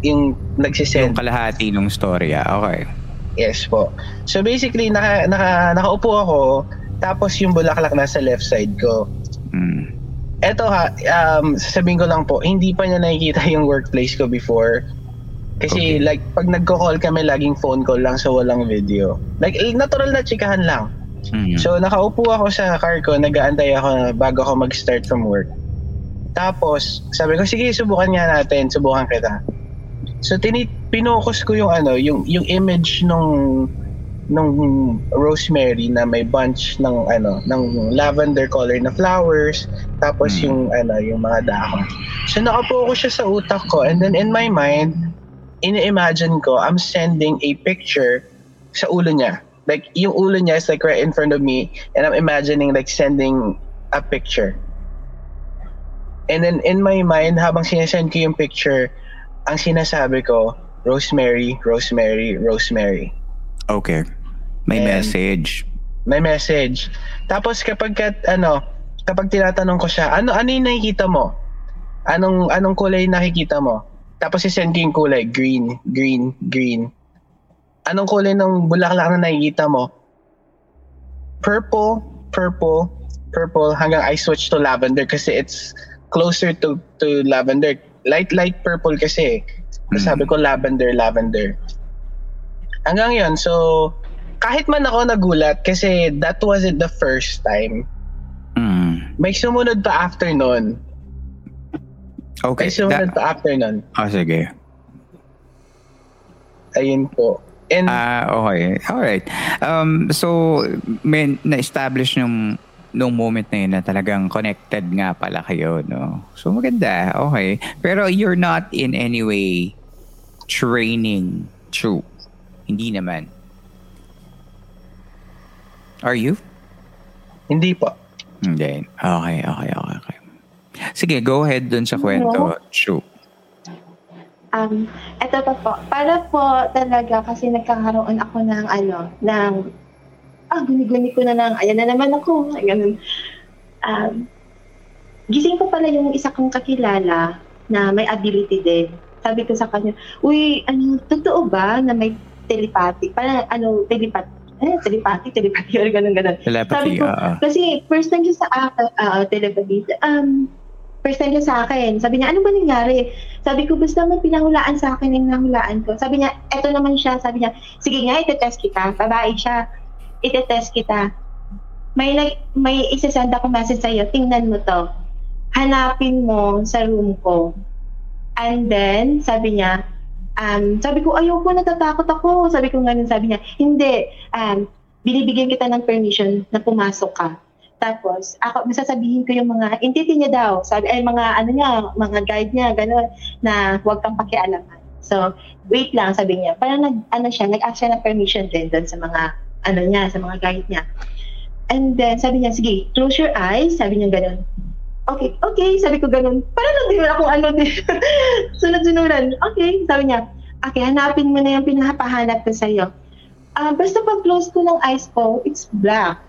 yung Yung nagsisend. kalahati ng storya. Okay. Yes po. So basically, naka, naka, nakaupo ako, tapos yung bulaklak nasa left side ko. Mm. Eto ha, um, sasabihin ko lang po, hindi pa niya nakikita yung workplace ko before. Kasi Okay. like, pag nagko-call kami, laging phone call lang so walang video. Like, eh, natural na chikahan lang. Mm. So nakaupo ako sa car ko, nag-aantay ako bago ako mag-start from work. Tapos, sabi ko, sige, subukan nga natin, subukan kita. So tini pinokus ko yung ano, yung yung image nung nung rosemary na may bunch ng ano, ng lavender color na flowers, tapos Mm. yung ano, yung mga dahon. So nakapokus siya sa utak ko and then in my mind, ini-imagine ko I'm sending a picture sa ulo niya. Like yung ulo niya is like right in front of me and I'm imagining like sending a picture. And then in my mind, habang sinesend ko yung picture, ang sinasabi ko, Rosemary, Rosemary, Rosemary. Okay. May And- message. May message. Tapos kapag kat, ano, kapag tinatanong ko siya, ano ano yung nakikita mo? Anong anong kulay nakikita mo? Tapos isend ko yung kulay, green, green, green. Anong kulay ng bulaklak na nakikita mo? Purple, purple, purple hanggang I switch to lavender kasi it's closer to to lavender. Light light purple kasi. Mm. sabi ko lavender, lavender. Hanggang yon so kahit man ako nagulat kasi that wasn't the first time. Mm. May sumunod pa after nun. Okay. May sumunod Da- pa after nun. oh, sige. Ayun po. And Ah, okay. Alright. Um, so, may na-establish nung nung moment na yun na talagang connected nga pala kayo, no? So, maganda. Okay. Pero you're not in any way training true. Hindi naman. Are you? hindi po. Hindi. Okay, okay, okay, okay. Sige, go ahead dun sa kwento. True. Um, eto pa po. Para po talaga kasi nagkakaroon ako ng ano, ng ah, guni-guni ko na ng, ayan na naman ako, ganun. Um, gising ko pala yung isa kong kakilala na may ability din. Sabi ko sa kanya, uy, ano, totoo ba na may telepathy? Parang ano, telepathy, eh, telepathy, telepathy, or (laughs) ganun, ganun. Telepathy. Sabi ko, oo. Kasi first time siya sa akin, uh, telepathy, um, time niya sa akin. Sabi niya, ano ba nangyari? Sabi ko, basta may pinahulaan sa akin yung nahulaan ko. Sabi niya, eto naman siya. Sabi niya, sige nga, itetest kita. Babae siya. Itetest kita. May, nag, may isasend ako message sa'yo. Tingnan mo to. Hanapin mo sa room ko. And then, sabi niya, um, sabi ko, ayoko, natatakot ako. Sabi ko ganun, sabi niya, hindi, um, binibigyan kita ng permission na pumasok ka. Tapos, ako, masasabihin ko yung mga, intiti niya daw, sabi, ay mga, ano niya, mga guide niya, gano'n, na huwag kang pakialaman. So, wait lang, sabi niya. Parang nag, ano siya, nag-ask siya ng permission din doon sa mga, ano niya, sa mga guide niya. And then, sabi niya, sige, close your eyes, sabi niya gano'n. Okay, okay, sabi ko gano'n. Parang lang din akong ano din. (laughs) Sunod-sunuran. Okay, sabi niya, okay, hanapin mo na yung pinapahanap ko sa'yo. Ah, basta pag close ko ng eyes ko, it's black.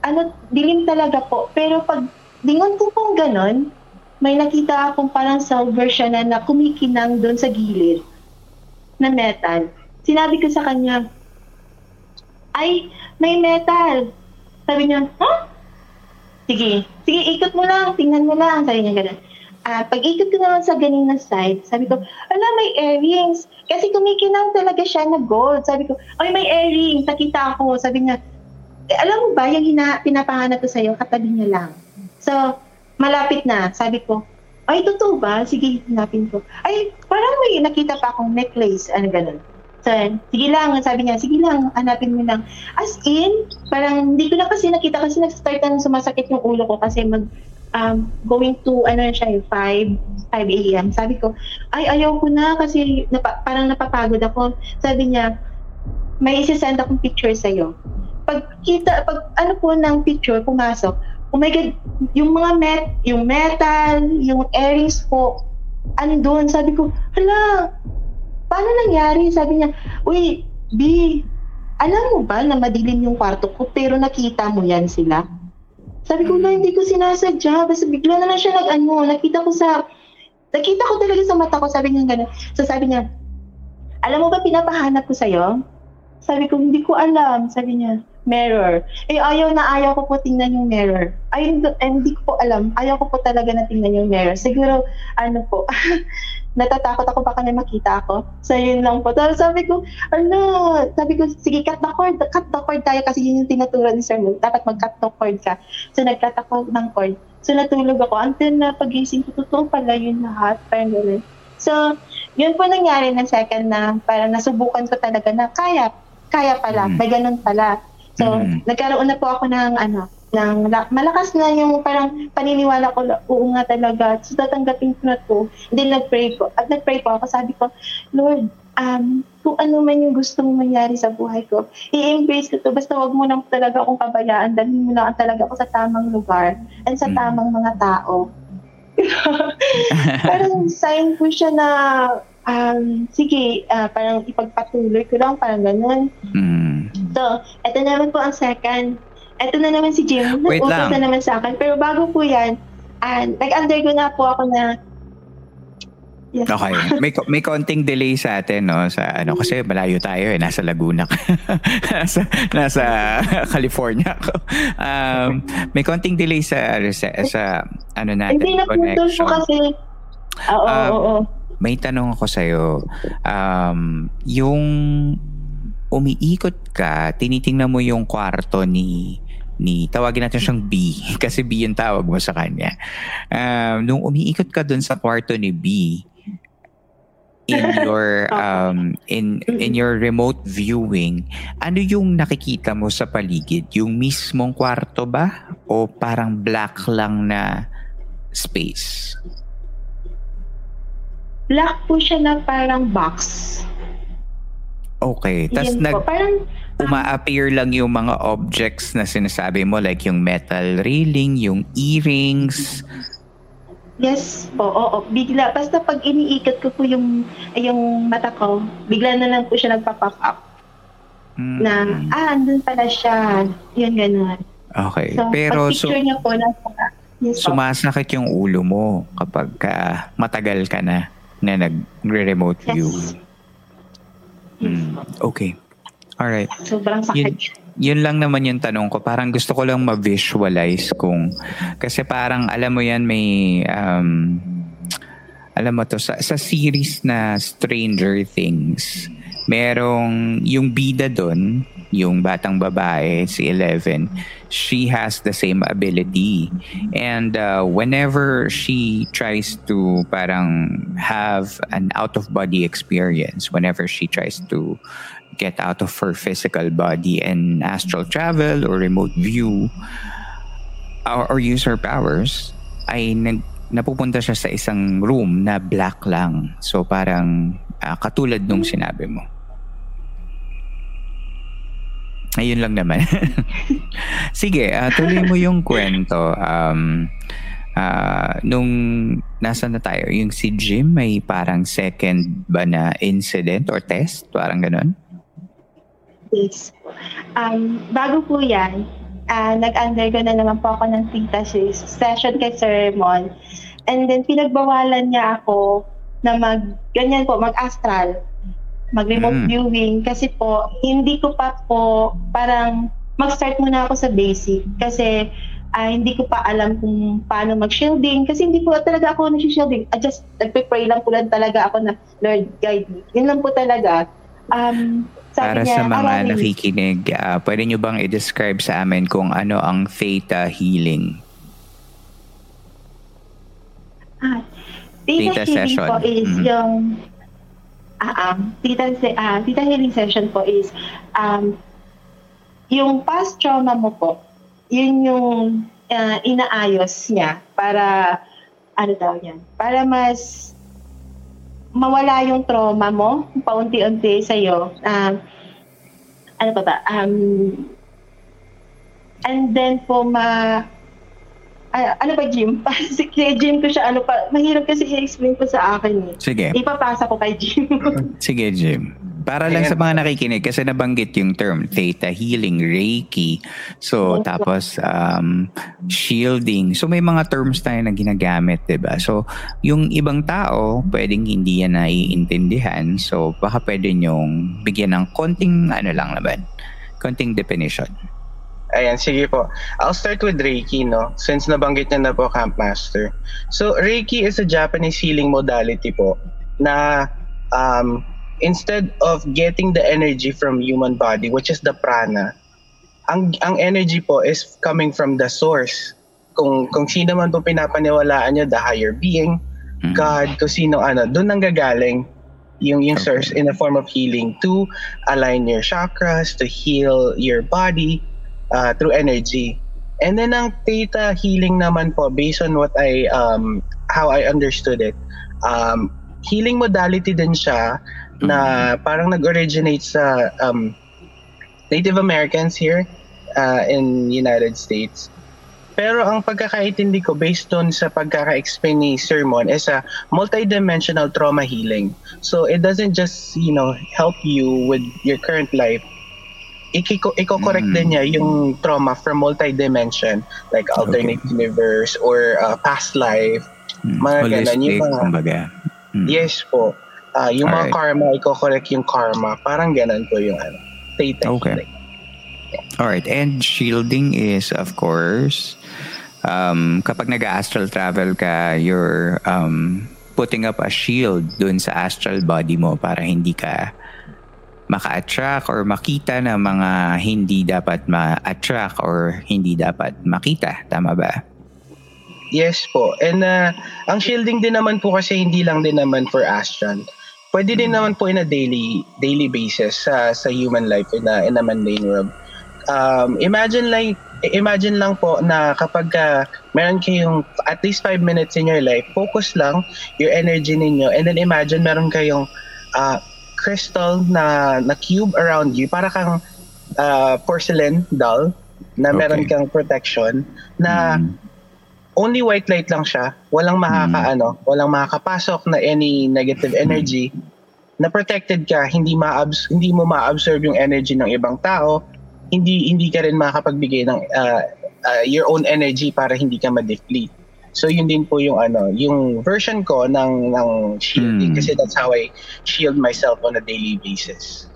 Ano, dilim talaga po. Pero pag lingon ko pong ganon, may nakita akong parang silver siya na, na kumikinang doon sa gilid na metal. Sinabi ko sa kanya, ay, may metal. Sabi niya, huh? Sige, sige, ikot mo lang, tingnan mo lang. Sabi niya gano'n. Ah, pag-ikot ko naman sa ganing na side, sabi ko, ala, may earrings. Kasi kumikinang talaga siya na gold. Sabi ko, ay, may earrings. Nakita ako. Sabi niya, eh, alam mo ba, yung hina, pinapahanap ko sa'yo, katabi niya lang. So, malapit na. Sabi ko, ay, totoo ba? Sige, hinapin ko. Ay, parang may nakita pa akong necklace, ano ganun. So, sige lang, sabi niya, sige lang, hanapin mo lang. As in, parang hindi ko na kasi nakita kasi nag-start na sumasakit yung ulo ko kasi mag, um, going to, ano na siya, 5, 5 a.m. Sabi ko, ay, ayaw ko na kasi napa, parang napapagod ako. Sabi niya, may isi-send akong picture sa'yo. Pag kita, pag ano po ng picture, pumasok, oh my God, yung mga met, yung metal, yung earrings po, andun. Sabi ko, hala, paano nangyari? Sabi niya, uy, B, alam mo ba na madilim yung kwarto ko pero nakita mo yan sila? Sabi ko na hindi ko sinasadya. Basta bigla na lang siya nag-ano. Nakita ko sa, nakita ko talaga sa mata ko. Sabi niya gano'n. So sabi niya, alam mo ba pinapahanap ko sa'yo? Sabi ko, hindi ko alam. Sabi niya, mirror. Eh, ayaw na ayaw ko po tingnan yung mirror. Ay, hindi, eh, hindi ko po alam. Ayaw ko po talaga na tingnan yung mirror. Siguro, ano po, (laughs) natatakot ako baka may makita ako. So, yun lang po. Tapos sabi ko, ano, sabi ko, sige, cut the cord. Cut the cord tayo kasi yun yung tinuturo ni Sir Mo. Dapat mag-cut the cord ka. So, nag-cut ako ng cord. So, natulog ako. Until na pagising ko, totoo pala yun lahat. Parang. So, yun po nangyari ng second na parang nasubukan ko talaga na kaya, kaya pala, may ganun pala. So, Mm. nagkaroon na po ako ng ano, ng la- malakas na yung parang paniniwala ko, oo nga talaga, so tatanggapin ko na to. Then nag-pray po. At nag-pray po ako, sabi ko, Lord, um, kung ano man yung gusto mong mangyari sa buhay ko, i-embrace ko to. Basta wag mo lang talaga akong kabayaan. Dalhin mo lang talaga ako sa tamang lugar and sa Mm. tamang mga tao. (laughs) parang sign po siya na um, sige, ah, parang ipagpatuloy ko lang, parang ganun. Mm. So, ito naman po ang second. Ito na naman si Jim. Wait lang. na naman sa akin. Pero bago po yan, ah, nag-undergo na po ako na Yes. Okay. (laughs) May may konting delay sa atin no sa ano kasi malayo tayo eh nasa Laguna. ka. (laughs) nasa nasa (laughs) California ako. Um, may konting delay sa sa, sa ano natin Hindi naputol po kasi. Oo, Um, oo, oo. May tanong ako sa iyo. Um, yung umiikot ka, tinitingnan mo yung kwarto ni ni tawagin natin siyang B (laughs) kasi B yung tawag mo sa kanya. Um, nung umiikot ka dun sa kwarto ni B in (laughs) your um in in your remote viewing ano yung nakikita mo sa paligid? Yung mismong kwarto ba? O parang black lang na space? Black po siya na parang box. Okay. Tapos nag po. Parang, uma-appear lang yung mga objects na sinasabi mo like yung metal railing, yung earrings. yes po, oo. Bigla, basta pag iniikot ko po yung, yung mata ko, bigla na lang po siya nagpa-pop up. Mm. Na, ah, andun pala siya. Yun, ganun. Okay. So, Pero pag so, picture niya po, nasa, yes po. sumasakit yung ulo mo kapag ka matagal ka na na nagre-remote Yes. view. Mm. Okay. Alright. Sobrang Yun, sakit. yun lang naman yung tanong ko. Parang gusto ko lang ma-visualize kung... Kasi parang alam mo yan may... Um, alam mo to, sa, sa series na Stranger Things, merong yung bida doon, yung batang babae, si Eleven, she has the same ability. And uh, whenever she tries to parang have an out-of-body experience, whenever she tries to get out of her physical body and astral travel or remote view or, or use her powers, ay nag, napupunta siya sa isang room na black lang. So parang ah, katulad nung sinabi mo. Ayun lang naman. (laughs) Sige, ah, tuloy mo yung kwento. Um, ah, nung nasa na tayo, yung si Jim may parang second ba na incident or test? Parang ganun? Yes. Um, bago po yan, ah, nag-undergo na naman po ako ng tita session kay Sir Mon. And then pinagbawalan niya ako na mag, ganyan po, mag-astral, mag-remote Mm. viewing. Kasi po, hindi ko pa po, parang mag-start muna ako sa basic. Kasi uh, hindi ko pa alam kung paano mag-shielding kasi hindi po talaga ako nag-shielding. I just nagpe-pray lang po lang talaga ako na Lord guide me. Yun lang po talaga. Um, Para niya, sa mga aramin, nakikinig, uh, pwede nyo bang i-describe sa amin kung ano ang Theta Healing? Ah, Theta, Theta Healing session. po is mm-hmm. yung um, Theta, uh, Theta Healing session po is um, yung past trauma mo po, yun yung uh, inaayos niya para, ano daw yan, para mas mawala yung trauma mo, paunti-unti sa'yo. Um, ano pa ba? Um, and then po ma ay, ano ba, Jim? (laughs) si Jim ko siya, ano pa, mahirap kasi i-explain ko sa akin eh. Sige. Ipapasa ko kay Jim. (laughs) Sige, Jim. Para lang sa mga nakikinig, kasi nabanggit yung term, Theta Healing, Reiki. So, tapos, um, shielding. So, may mga terms tayo na ginagamit, ba diba? So, yung ibang tao, pwedeng hindi yan naiintindihan. So, baka pwede nyong bigyan ng konting, ano lang naman, konting definition. Ayan, sige po. I'll start with Reiki, no? Since nabanggit niya na po, Camp Master. So, Reiki is a Japanese healing modality po na um, instead of getting the energy from human body, which is the prana, ang, ang energy po is coming from the source. Kung, kung sino man po pinapaniwalaan niyo, the higher being, mm-hmm. God, kung sino ano, doon nang gagaling yung, yung okay. source in a form of healing to align your chakras, to heal your body, uh, through energy. And then ang theta healing naman po based on what I um how I understood it. Um healing modality din siya mm-hmm. na parang nag-originate sa um Native Americans here uh, in United States. Pero ang pagkakaintindi ko based on sa pagkaka-explain ni Sermon is a multidimensional trauma healing. So it doesn't just, you know, help you with your current life ikiko iko-correct mm. din niya yung trauma from multi-dimension like alternate okay. universe or uh, past life mm. mga ganun yung mga kumbaga. Mm. yes po uh, yung All mga right. karma iko-correct yung karma parang ganun po yung ano state okay All right, and shielding is of course um, kapag nag-astral travel ka, you're um, putting up a shield dun sa astral body mo para hindi ka maka-attract or makita ng mga hindi dapat ma-attract or hindi dapat makita. Tama ba? Yes po. And uh, ang shielding din naman po kasi hindi lang din naman for astral. Pwede din naman po in a daily daily basis sa sa human life in a, in a mundane world. Um, imagine like imagine lang po na kapag uh, meron kayong at least 5 minutes in your life, focus lang your energy ninyo and then imagine meron kayong uh, crystal na na cube around you para kang uh, porcelain doll na okay. meron kang protection na mm. only white light lang siya walang makaka mm. ano walang makakapasok na any negative energy mm. na protected ka hindi ma hindi mo ma-absorb yung energy ng ibang tao hindi hindi ka rin makakapagbigay ng uh, uh, your own energy para hindi ka ma-deplete So yun din po yung ano, yung version ko ng ng shielding mm. kasi that's how I shield myself on a daily basis.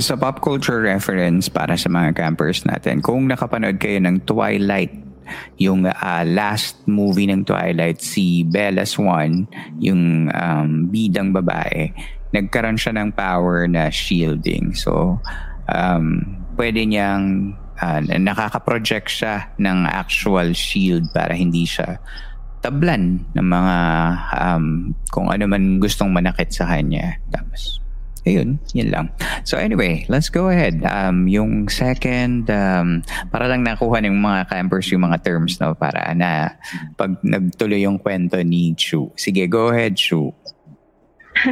Sa pop culture reference para sa mga campers natin, kung nakapanood kayo ng Twilight, yung uh, last movie ng Twilight, si Bella Swan, yung um, bidang babae, nagkaroon siya ng power na shielding. So, um, pwede niyang uh, nakaka-project siya ng actual shield para hindi siya tablan ng mga um, kung ano man gustong manakit sa kanya. Tapos, ayun, yun lang. So anyway, let's go ahead. Um, yung second, um, para lang nakuha ng mga campers yung mga terms no, para na pag nagtuloy yung kwento ni Chu. Sige, go ahead, Chu. (laughs)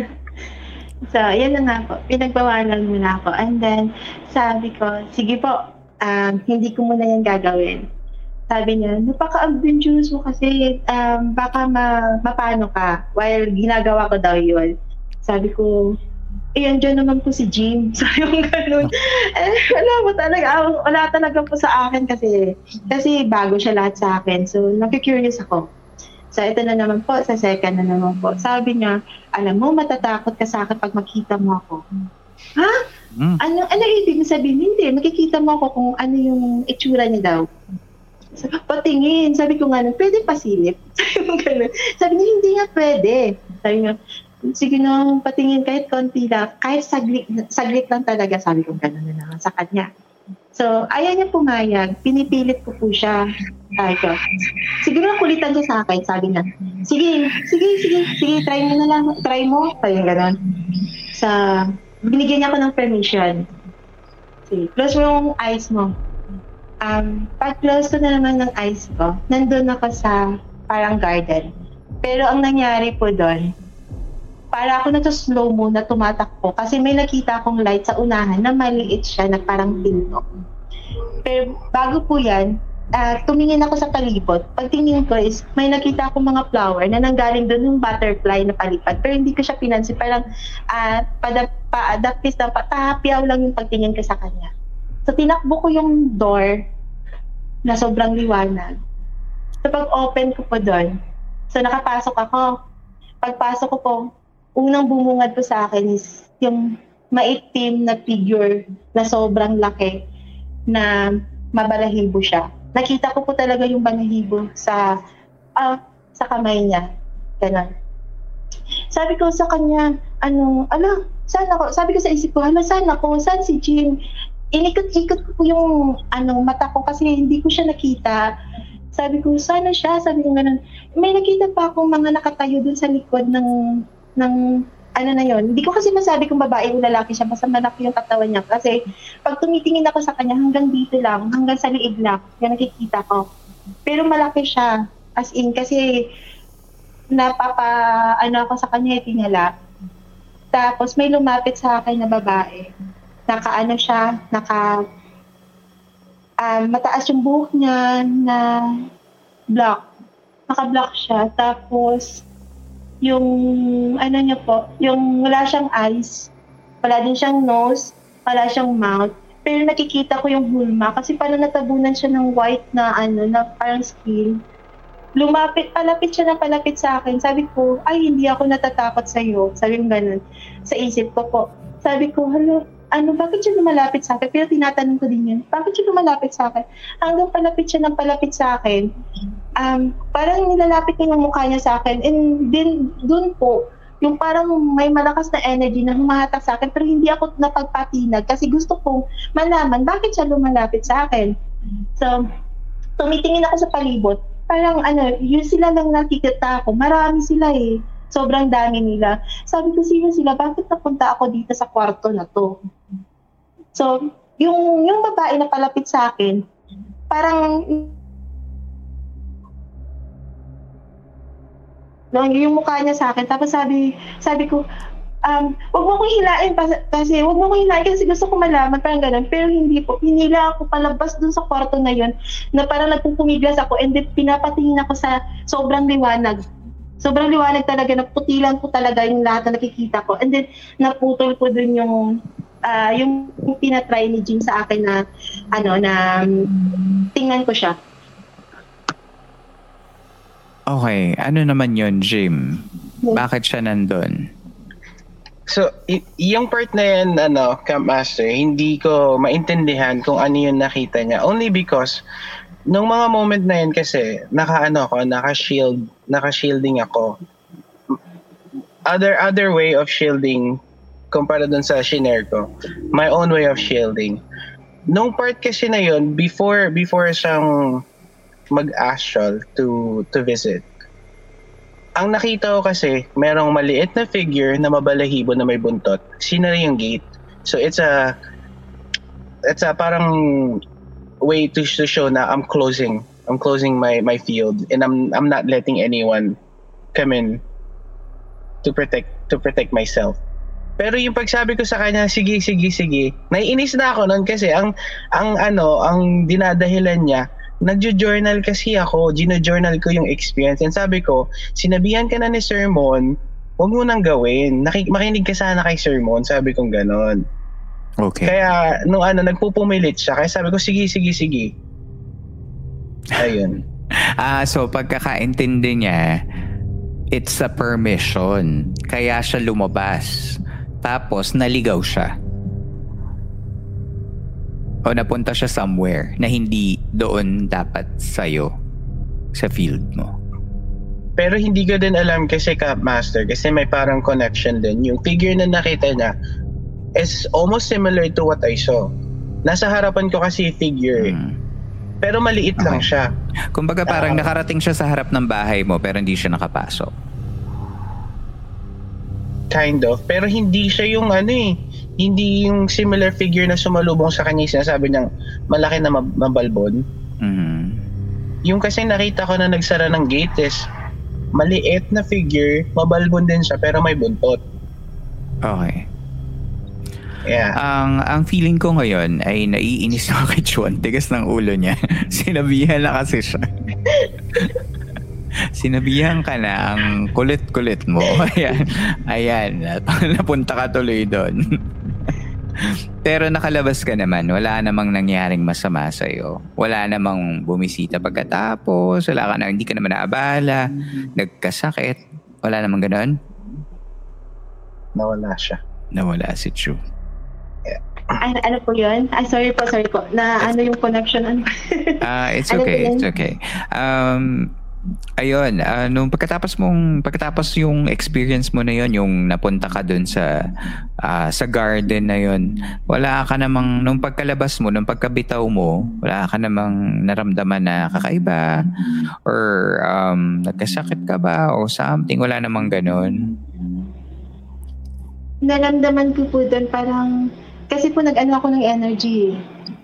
so, yun na nga po. Pinagbawalan mo na ako. And then, sabi ko, sige po, um, hindi ko muna yan gagawin sabi niya, napaka-adventurous mo kasi um, baka ma mapano ka while ginagawa ko daw yun. Sabi ko, eh, andyan naman po si Jim. (laughs) So, yung ganun. Eh, wala mo talaga. Wala talaga po sa akin kasi, kasi bago siya lahat sa akin. So, nakikurious ako. So, ito na naman po, sa second na naman po. Sabi niya, alam mo, matatakot ka sa akin pag makita mo ako. Ha? Mm. Ano, ano ibig sabihin? Hindi, makikita mo ako kung ano yung itsura niya daw. Patingin. Sabi ko nga, pwede pasilip. (laughs) Sabi ko gano'n. Sabi niya, hindi nga pwede. Sabi niya, sige na, patingin kahit konti lang. Kahit saglit, saglit lang talaga. Sabi ko gano'n na naman sa kanya. So, ayaw niya pumayag. Pinipilit ko po siya. Sabi siguro kulitan niya sa akin. Sabi niya, sige, sige, sige, sige, try mo na lang. Try mo. Sabi gano'n. Sa, binigyan niya ako ng permission. Sige, close mo yung eyes mo um, pag close ko na naman ng eyes ko, nandun ako sa parang garden. Pero ang nangyari po doon, para ako na to slow mo na tumatakbo kasi may nakita akong light sa unahan na maliit siya na parang pinto. Pero bago po yan, uh, tumingin ako sa palibot. Pagtingin ko is may nakita akong mga flower na nanggaling doon yung butterfly na palipad. Pero hindi ko siya pinansin. Parang uh, pa-adaptis na, patahapiaw lang yung pagtingin ko sa kanya. So, tinakbo ko yung door na sobrang liwanag. So, pag-open ko po doon, so nakapasok ako. Pagpasok ko po, unang bumungad po sa akin is yung maitim na figure na sobrang laki na mabalahibo siya. Nakita ko po talaga yung balahibo sa uh, sa kamay niya. Ganon. Sabi ko sa kanya, ano, ala, saan ako? Sabi ko sa isip ko, hala, saan ako? Saan si Jim? Inikot-ikot ko yung ano, mata ko kasi hindi ko siya nakita. Sabi ko, sana siya? Sabi ko ganun. May nakita pa akong mga nakatayo dun sa likod ng, ng ano na yon. Hindi ko kasi masabi kung babae o lalaki siya, basta malaki yung katawan niya. Kasi pag tumitingin ako sa kanya, hanggang dito lang, hanggang sa liig lang, yan nakikita ko. Pero malaki siya, as in, kasi napapa, ano ako sa kanya, itinala. Tapos may lumapit sa akin na babae naka-ano siya, naka um, mataas yung buhok niya na black. Naka-black siya. Tapos, yung ano niya po, yung wala siyang eyes, wala din siyang nose, wala siyang mouth. Pero nakikita ko yung hulma kasi parang natabunan siya ng white na ano, na parang skin. Lumapit, palapit siya na palapit sa akin. Sabi ko, ay, hindi ako natatakot sa iyo. Sabi ko ganun. Sa isip ko po. Sabi ko, halo, ano, bakit siya lumalapit sa akin? Pero tinatanong ko din yun, bakit siya lumalapit sa akin? Hanggang palapit siya ng palapit sa akin, um, parang nilalapit niya yung mukha niya sa akin. And then, dun po, yung parang may malakas na energy na humahatak sa akin pero hindi ako napagpatinag kasi gusto kong malaman bakit siya lumalapit sa akin. So, tumitingin ako sa palibot. Parang ano, yun sila lang nakikita ako. Marami sila eh. Sobrang dami nila. Sabi ko, sino sila? Bakit napunta ako dito sa kwarto na to? So, yung, yung babae na palapit sa akin, parang no, yung mukha niya sa akin. Tapos sabi, sabi ko, um, wag mo kong hilain kasi wag mo kong hilain kasi gusto ko malaman parang ganun. Pero hindi po. Hinila ako palabas dun sa kwarto na yun na parang nagpupumiglas ako and then pinapatingin ako sa sobrang liwanag. Sobrang liwanag talaga, naputilan ko talaga yung lahat na nakikita ko. And then, naputol ko dun yung uh, yung pinatry ni Jim sa akin na ano na tingnan ko siya. Okay, ano naman yon Jim? Bakit siya nandun? So, y- yung part na yan, ano, Camp Master, hindi ko maintindihan kung ano yung nakita niya. Only because, nung mga moment na yan kasi, naka-ano ako, naka-shield, naka-shielding ako. Other other way of shielding kumpara dun sa shinare ko. My own way of shielding. Nung part kasi na yun, before, before siyang mag-astral to, to visit, ang nakita ko kasi, merong maliit na figure na mabalahibo na may buntot. Sinara yung gate. So it's a, it's a parang way to, to show na I'm closing. I'm closing my, my field and I'm, I'm not letting anyone come in to protect to protect myself. Pero yung pagsabi ko sa kanya, sige, sige, sige, naiinis na ako noon kasi ang, ang ano, ang dinadahilan niya, nagjo-journal kasi ako, gino-journal ko yung experience. And sabi ko, sinabihan ka na ni Sermon, huwag mo nang gawin. Nakik- makinig ka sana kay Sermon, sabi kong ganon. Okay. Kaya, nung ano, nagpupumilit siya, kaya sabi ko, sige, sige, sige. Ayun. (laughs) ah, so pagkakaintindi niya, it's a permission. Kaya siya lumabas. Tapos naligaw siya. O napunta siya somewhere na hindi doon dapat sa'yo sa field mo? Pero hindi ko din alam kasi ka master kasi may parang connection din. Yung figure na nakita niya is almost similar to what I saw. Nasa harapan ko kasi figure. Hmm. Pero maliit lang Okay. siya. Kumbaga parang Ah. nakarating siya sa harap ng bahay mo pero hindi siya nakapasok. Kind of. Pero hindi siya yung ano eh. Hindi yung similar figure na sumalubong sa kanya yung sinasabi niyang malaki na mab- mabalbon. Mhm. Yung kasi nakita ko na nagsara ng gate is maliit na figure, mabalbon din siya pero may buntot. Okay. Yeah. Ang ang feeling ko ngayon ay naiinis na kay Chuan. Tigas ng ulo niya. (laughs) Sinabihan na kasi siya. (laughs) Sinabihan ka na ang kulit-kulit mo. (laughs) Ayan. Ayan. Napunta ka tuloy doon. Pero nakalabas ka naman. Wala namang nangyaring masama sa'yo. Wala namang bumisita pagkatapos. Wala ka na, hindi ka naman naabala. Nagkasakit. Wala namang ganon. Nawala siya. Nawala si Chu. Ano, ano po yun? Ah, sorry po, sorry po. Na ano yung connection? Ano? Ah, it's (laughs) Ano okay. yun? It's okay. Um, ayun, ah, nung pagkatapos mong pagkatapos yung experience mo na yon, yung napunta ka dun sa ah, sa garden na yon, wala ka namang nung pagkalabas mo, nung pagkabitaw mo, wala ka namang naramdaman na kakaiba or um, nagkasakit ka ba o something, wala namang ganun. Naramdaman ko po doon parang, kasi po nag-ano ako ng energy.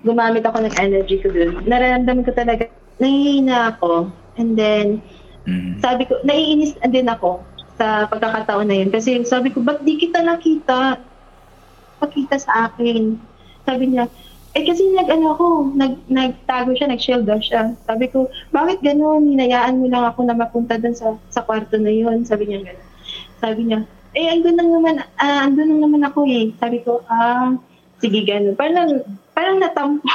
Gumamit ako ng energy ko doon. Nararamdaman ko talaga, nangihina ako. And then, Mm. sabi ko, naiinis din ako sa pagkakataon na yun. Kasi sabi ko, ba't di kita nakita? Pakita sa akin. Sabi niya, eh kasi nag-ano ako, nag, nagtago siya, nag-shield daw siya. Sabi ko, bakit ganun? Hinayaan mo lang ako na mapunta dun sa, sa kwarto na yun. Sabi niya ganun. Sabi niya, eh andun lang naman, ah, andun lang naman ako eh. Sabi ko, ah, sige ganun. Parang, parang natampo.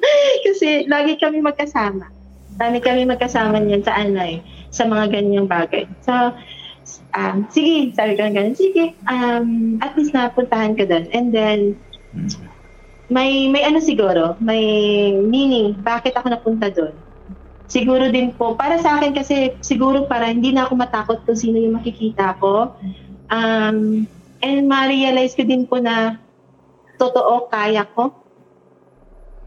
(laughs) kasi lagi kami magkasama. Dami kami magkasama niyan sa ano eh, sa mga ganyang bagay. So, um, sige, sabi ko ganun, sige, um, at least napuntahan ka doon. And then, may, may ano siguro, may meaning, bakit ako napunta doon. Siguro din po, para sa akin kasi, siguro para hindi na ako matakot kung sino yung makikita ko. Um, and ma-realize ko din po na totoo, kaya ko.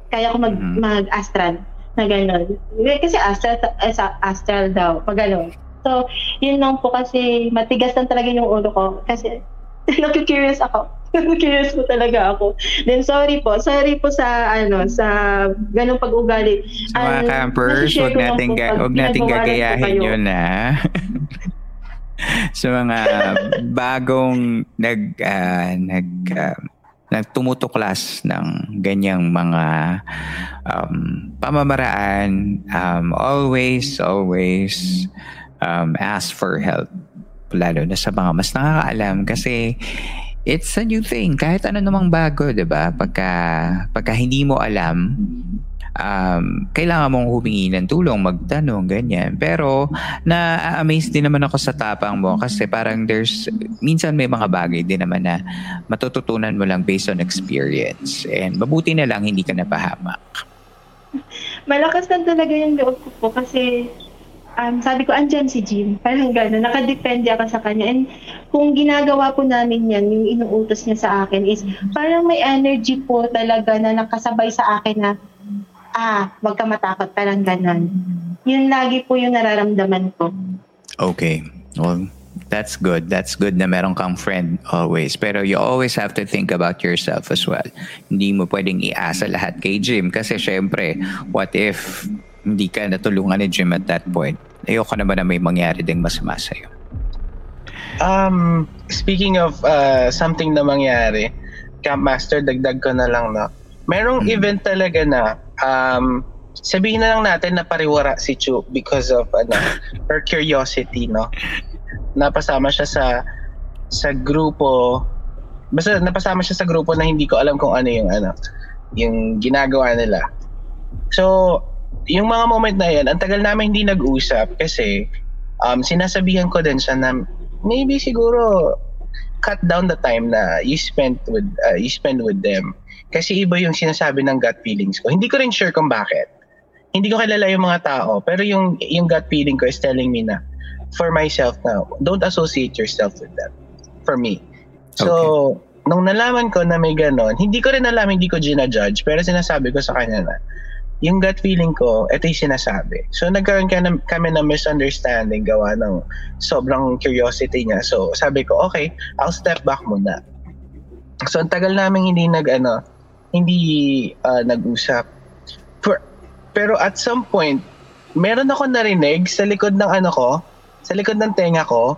Kaya ko mag, Mhm. mag-astral na gano'n. Kasi astral, eh, sa- astral daw, pag gano'n. So, yun lang po kasi matigas lang talaga yung ulo ko. Kasi, (laughs) nakikurious ako. (laughs) Curious po talaga ako. Then sorry po. Sorry po sa ano sa ganung pag-ugali. Sa mga campers, nasishare wag ko lang natin, po ga- pag wag natin ginagawa lang po gagayahin yun ha. (laughs) sa mga bagong nag ah, nag ah, nagtumutuklas ng ganyang mga um, pamamaraan um, always always um, ask for help. Lalo na sa mga mas nakakaalam kasi it's a new thing. Kahit ano namang bago 'di ba? Pagka pagka hindi mo alam um, kailangan mong humingi ng tulong, magtanong, ganyan. Pero, na-amaze din naman ako sa tapang mo kasi parang there's, minsan may mga bagay din naman na matututunan mo lang based on experience. And mabuti na lang hindi ka napahamak. Malakas lang talaga yung loob ko po kasi um, sabi ko, andyan si Jim. Parang gano'n. Nakadepende ako sa kanya. And kung ginagawa po namin yan, yung inuutos niya sa akin is parang may energy po talaga na nakasabay sa akin na ah, wag ka matakot. Parang gano'n. Yun lagi po yung nararamdaman ko. Okay. Well, that's good. That's good na meron kang friend always. Pero you always have to think about yourself as well. Hindi mo pwedeng iasa lahat kay Jim kasi syempre, what if hindi ka natulungan ni Jim at that point? Ayoko naman na may mangyari ding masama sa'yo. Um, speaking of uh, something na mangyari, Camp Master, dagdag ko na lang na merong Hmm. event talaga na um, sabihin na lang natin na pariwara si Chu because of ano, her curiosity, no? Napasama siya sa sa grupo basta napasama siya sa grupo na hindi ko alam kung ano yung ano yung ginagawa nila. So, yung mga moment na yan, ang tagal namin hindi nag-usap kasi um, sinasabihan ko din siya na maybe siguro cut down the time na you spend with uh, you spend with them Kasi iba yung sinasabi ng gut feelings ko. Hindi ko rin sure kung bakit. Hindi ko kilala yung mga tao, pero yung, yung gut feeling ko is telling me na, for myself na, don't associate yourself with them. For me. So, okay. nung nalaman ko na may ganon, hindi ko rin alam, hindi ko gina-judge, pero sinasabi ko sa kanya na, yung gut feeling ko, ito yung sinasabi. So, nagkaroon ka na, kami ng misunderstanding gawa ng sobrang curiosity niya. So, sabi ko, okay, I'll step back muna. So, ang tagal namin hindi nag, ano, hindi uh, nag-usap. For, pero at some point, meron ako narinig sa likod ng ano ko, sa likod ng tenga ko,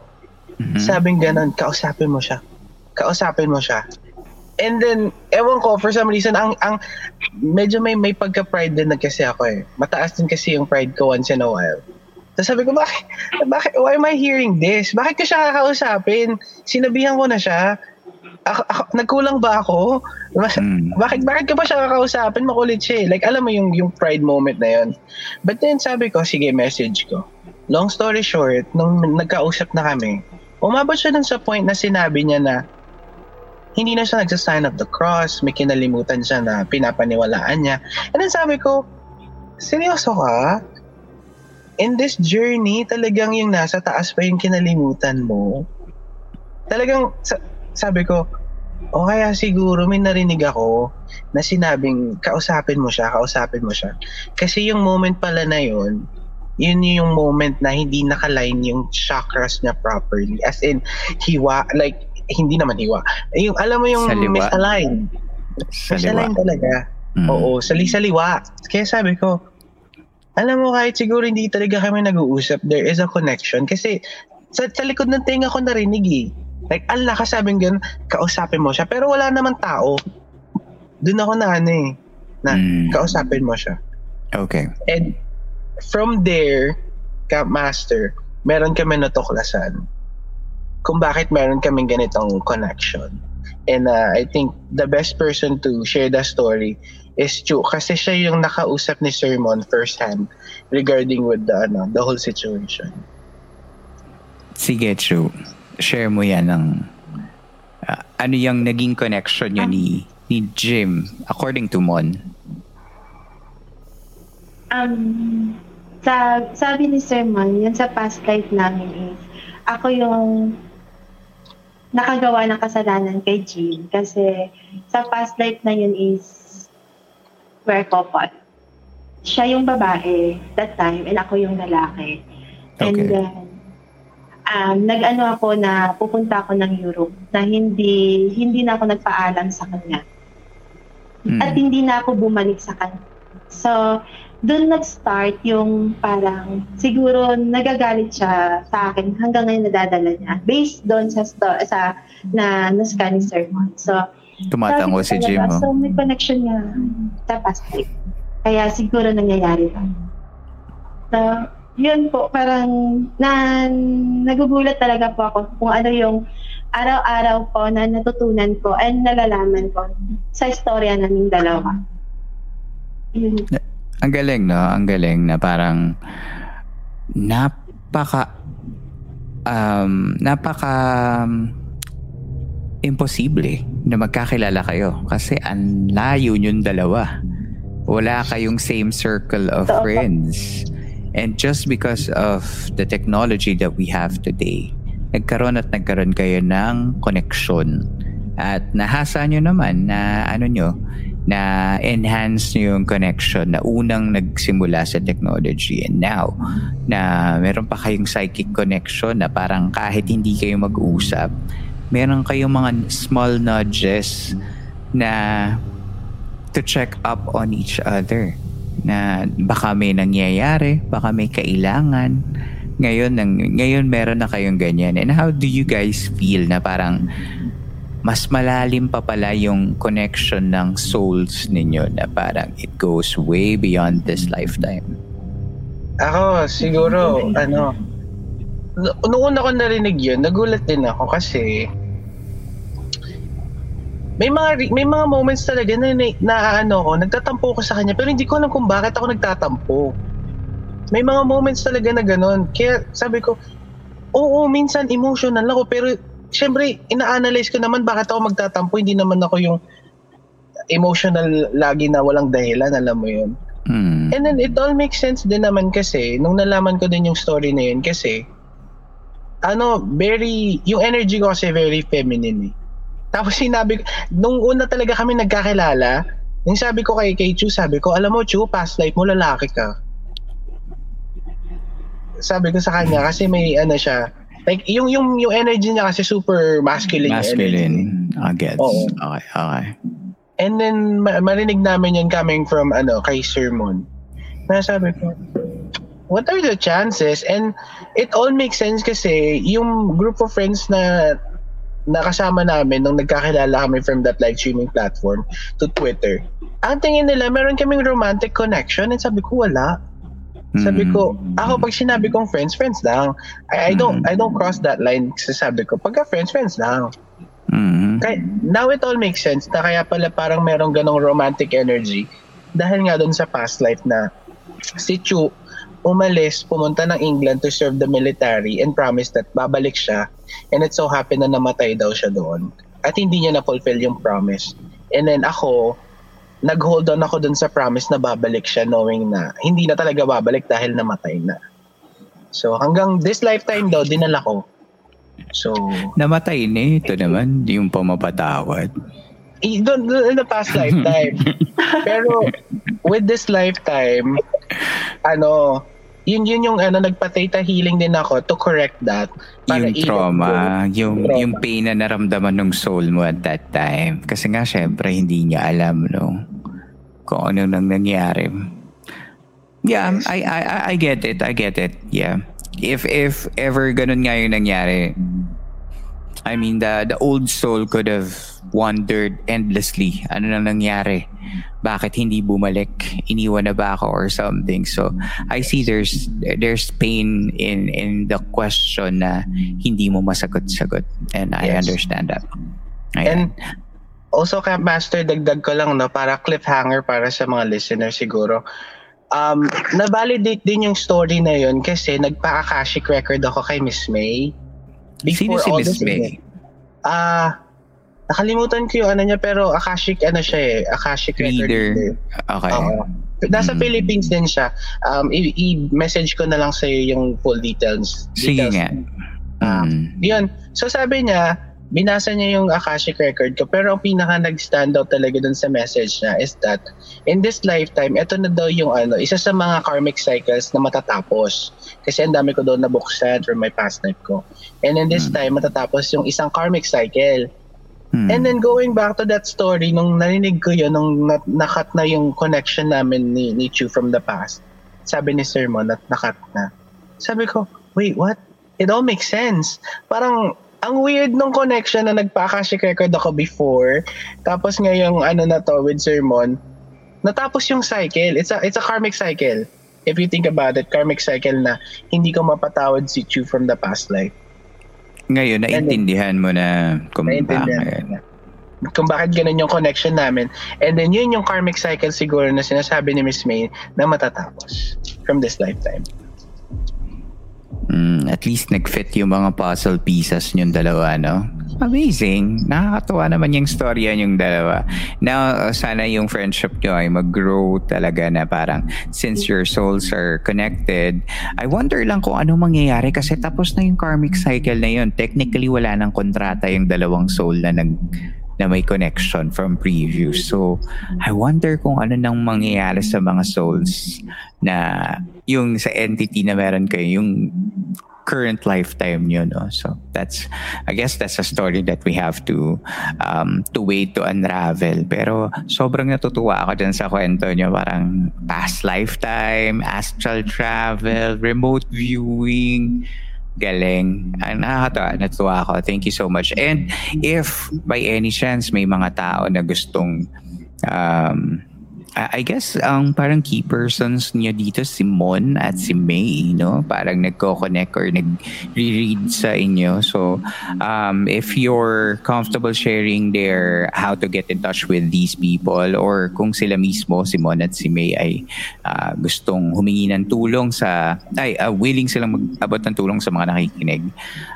mm-hmm. sabing ganun, kausapin mo siya. Kausapin mo siya. And then, ewan ko, for some reason, ang, ang medyo may, may pagka-pride din na kasi ako eh. Mataas din kasi yung pride ko once in a while. Tapos sabi ko, bakit, bakit, why am I hearing this? Bakit ko siya kakausapin? Sinabihan ko na siya. Ako, ako, nagkulang ba ako? Hmm. Bakit, bakit ka ba siya kakausapin? Makulit siya eh. Like, alam mo yung, yung pride moment na yun. But then sabi ko, sige, message ko. Long story short, nung nagkausap na kami, umabot siya dun sa point na sinabi niya na, hindi na siya nagsa-sign of the cross, may kinalimutan siya na pinapaniwalaan niya. And then sabi ko, seryoso ka? In this journey, talagang yung nasa taas pa yung kinalimutan mo. Talagang, sabi ko, o kaya siguro may narinig ako na sinabing kausapin mo siya, kausapin mo siya. Kasi yung moment pala na yun, yun yung moment na hindi nakaline yung chakras niya properly. As in, hiwa, like, hindi naman hiwa. Yung, alam mo yung Saliwa. misalign. Misalign talaga. Mm. Oo, sali-saliwa. Kaya sabi ko, alam mo kahit siguro hindi talaga kami nag-uusap, there is a connection. Kasi sa, sa likod ng tenga ko narinig eh. Like, Allah ka sabing ganun, kausapin mo siya. Pero wala naman tao. Doon ako na ano eh, na mm. kausapin mo siya. Okay. And from there, Camp Master, meron kami natuklasan kung bakit meron kaming ganitong connection. And uh, I think the best person to share the story is Chu kasi siya yung nakausap ni Sermon firsthand regarding with the ano the whole situation. Sige, Chu. Share mo yan ng uh, ano yung naging connection niyo ni ni Jim according to Mon. Um, sa, sabi ni Sermon, yun sa past life namin is, ako yung nakagawa ng kasalanan kay Jean kasi sa past life na yun is we're couple. Siya yung babae that time and ako yung lalaki. Okay. And then, um, nag-ano ako na pupunta ako ng Europe na hindi hindi na ako nagpaalam sa kanya. Mm. At hindi na ako bumalik sa kanya. So, doon nag-start yung parang siguro nagagalit siya sa akin hanggang ngayon nadadala niya based doon sa sto- sa na na scan sermon. So tumatango si Jim. So may connection niya sa past life. Kaya siguro nangyayari pa. So, yun po, parang na, nagugulat talaga po ako kung ano yung araw-araw po na natutunan ko and nalalaman ko sa istorya naming dalawa. Yun. Ang galing, no? Ang galing na parang napaka um, napaka um, imposible na magkakilala kayo kasi ang layo yung dalawa. Wala kayong same circle of friends. And just because of the technology that we have today, nagkaroon at nagkaroon kayo ng connection. At nahasa nyo naman na ano nyo, na enhance yung connection na unang nagsimula sa technology and now na meron pa kayong psychic connection na parang kahit hindi kayo mag-usap meron kayong mga small nudges na to check up on each other na baka may nangyayari baka may kailangan. Ngayon ngayon meron na kayong ganyan. And how do you guys feel na parang mas malalim pa pala yung connection ng souls ninyo na parang it goes way beyond this lifetime? Ako, siguro, ano, noong una ko narinig yun, nagulat din ako kasi may mga may mga moments talaga na, na, na ano ko, nagtatampo ko sa kanya pero hindi ko alam kung bakit ako nagtatampo. May mga moments talaga na ganun. Kaya sabi ko, oo, minsan emotional ako pero syempre, ina-analyze ko naman bakit ako magtatampo. Hindi naman ako yung emotional lagi na walang dahilan, alam mo yun. Mm. And then it all makes sense din naman kasi nung nalaman ko din yung story na yun kasi ano, very, yung energy ko kasi very feminine eh. Tapos sinabi nung una talaga kami nagkakilala, yung sabi ko kay, kay Chu, sabi ko, alam mo Chu, past life mo lalaki ka. Sabi ko sa kanya kasi may ano siya, like yung yung yung energy niya kasi super masculine. Masculine. I gets. Oo. Okay, okay. And then ma- marinig namin yan coming from ano kay Sermon. Na sabi ko, what are the chances? And it all makes sense kasi yung group of friends na nakasama namin nung nagkakilala kami from that live streaming platform to Twitter. Ang tingin nila, meron kaming romantic connection and sabi ko, wala. Sabi ko, Mm. ako pag sinabi kong friends, friends lang. I, I don't I don't cross that line kasi sabi ko, pagka friends, friends lang. Mm. Kaya, now it all makes sense na kaya pala parang merong ganong romantic energy dahil nga doon sa past life na si Chu umalis, pumunta ng England to serve the military and promised that babalik siya and it so happened na namatay daw siya doon at hindi niya na-fulfill yung promise. And then ako, nag-hold on ako dun sa promise na babalik siya knowing na hindi na talaga babalik dahil namatay na. So hanggang this lifetime daw, dinala ko. So, Namatay na ito naman, yung pamapatawad. doon in the past lifetime. (laughs) Pero with this lifetime, ano, yun yun yung ano nagpa-theta healing din ako to correct that. yung i- trauma, yung Trauma. yung pain na naramdaman ng soul mo at that time. Kasi nga syempre hindi niya alam no kung ano nang nangyari. Yeah, I, I I- I get it. I get it. Yeah. If if ever ganun nga yung nangyari, I mean the the old soul could have wondered endlessly ano nang nangyari. Bakit hindi bumalik? Iniwan na ba ako or something? So I see there's there's pain in in the question na hindi mo masagot-sagot and I Yes. understand that. And Ayan. also Camp Master, dagdag ko lang no, para cliffhanger para sa mga listeners siguro. Um, na-validate din yung story na yun kasi nagpa-akashic record ako kay Miss May. Sino si all Miss May? Ah, nakalimutan ko yung ano niya pero Akashic ano siya eh, Akashic Reader. reader. Okay. Oo. Nasa Mm. Philippines din siya. Um, i- i-message ko na lang sa yung full details. Sige details. nga. Ah, Mm. Yun. So sabi niya, binasa niya yung Akashic record ko pero ang pinaka nag-stand out talaga dun sa message niya is that in this lifetime, ito na daw yung ano, isa sa mga karmic cycles na matatapos. Kasi ang dami ko doon nabuksan from my past life ko. And in this Hmm. time, matatapos yung isang karmic cycle. Mm. And then going back to that story, nung narinig ko yun, nung na- nakat na yung connection namin ni, ni Chu from the past, sabi ni Sir Mon, at nakat na. Sabi ko, wait, what? It all makes sense. Parang, ang weird nung connection na nagpa-akashic record ako before, tapos ngayong ano na to with Sir Mon, natapos yung cycle. It's a, it's a karmic cycle. If you think about it, karmic cycle na hindi ko mapatawad si Chu from the past life. Ngayon, naintindihan mo na kung bakit. Kung bakit ganun yung connection namin. And then yun yung karmic cycle siguro na sinasabi ni Miss May na matatapos from this lifetime. Mm, at least nag-fit yung mga puzzle pieces yung dalawa, no? Amazing. Nakakatuwa naman yung storya yung dalawa. Now, uh, sana yung friendship nyo ay mag-grow talaga na parang since your souls are connected, I wonder lang kung ano mangyayari kasi tapos na yung karmic cycle na yun. Technically, wala nang kontrata yung dalawang soul na nag na may connection from previous. So, I wonder kung ano nang mangyayari sa mga souls na yung sa entity na meron kayo, yung current lifetime nyo, no? So, that's, I guess that's a story that we have to, um, to wait to unravel. Pero, sobrang natutuwa ako dyan sa kwento nyo. Parang past lifetime, astral travel, remote viewing, Galing. Ang nakakatawa. Natuwa ako. Thank you so much. And if by any chance may mga tao na gustong um, I guess ang parang key persons niyo dito si Mon at si May, no? Parang nagko-connect or nag-read sa inyo. So, um, if you're comfortable sharing their how to get in touch with these people or kung sila mismo, si Mon at si May ay uh, gustong humingi ng tulong sa, ay, uh, willing silang mag-abot ng tulong sa mga nakikinig.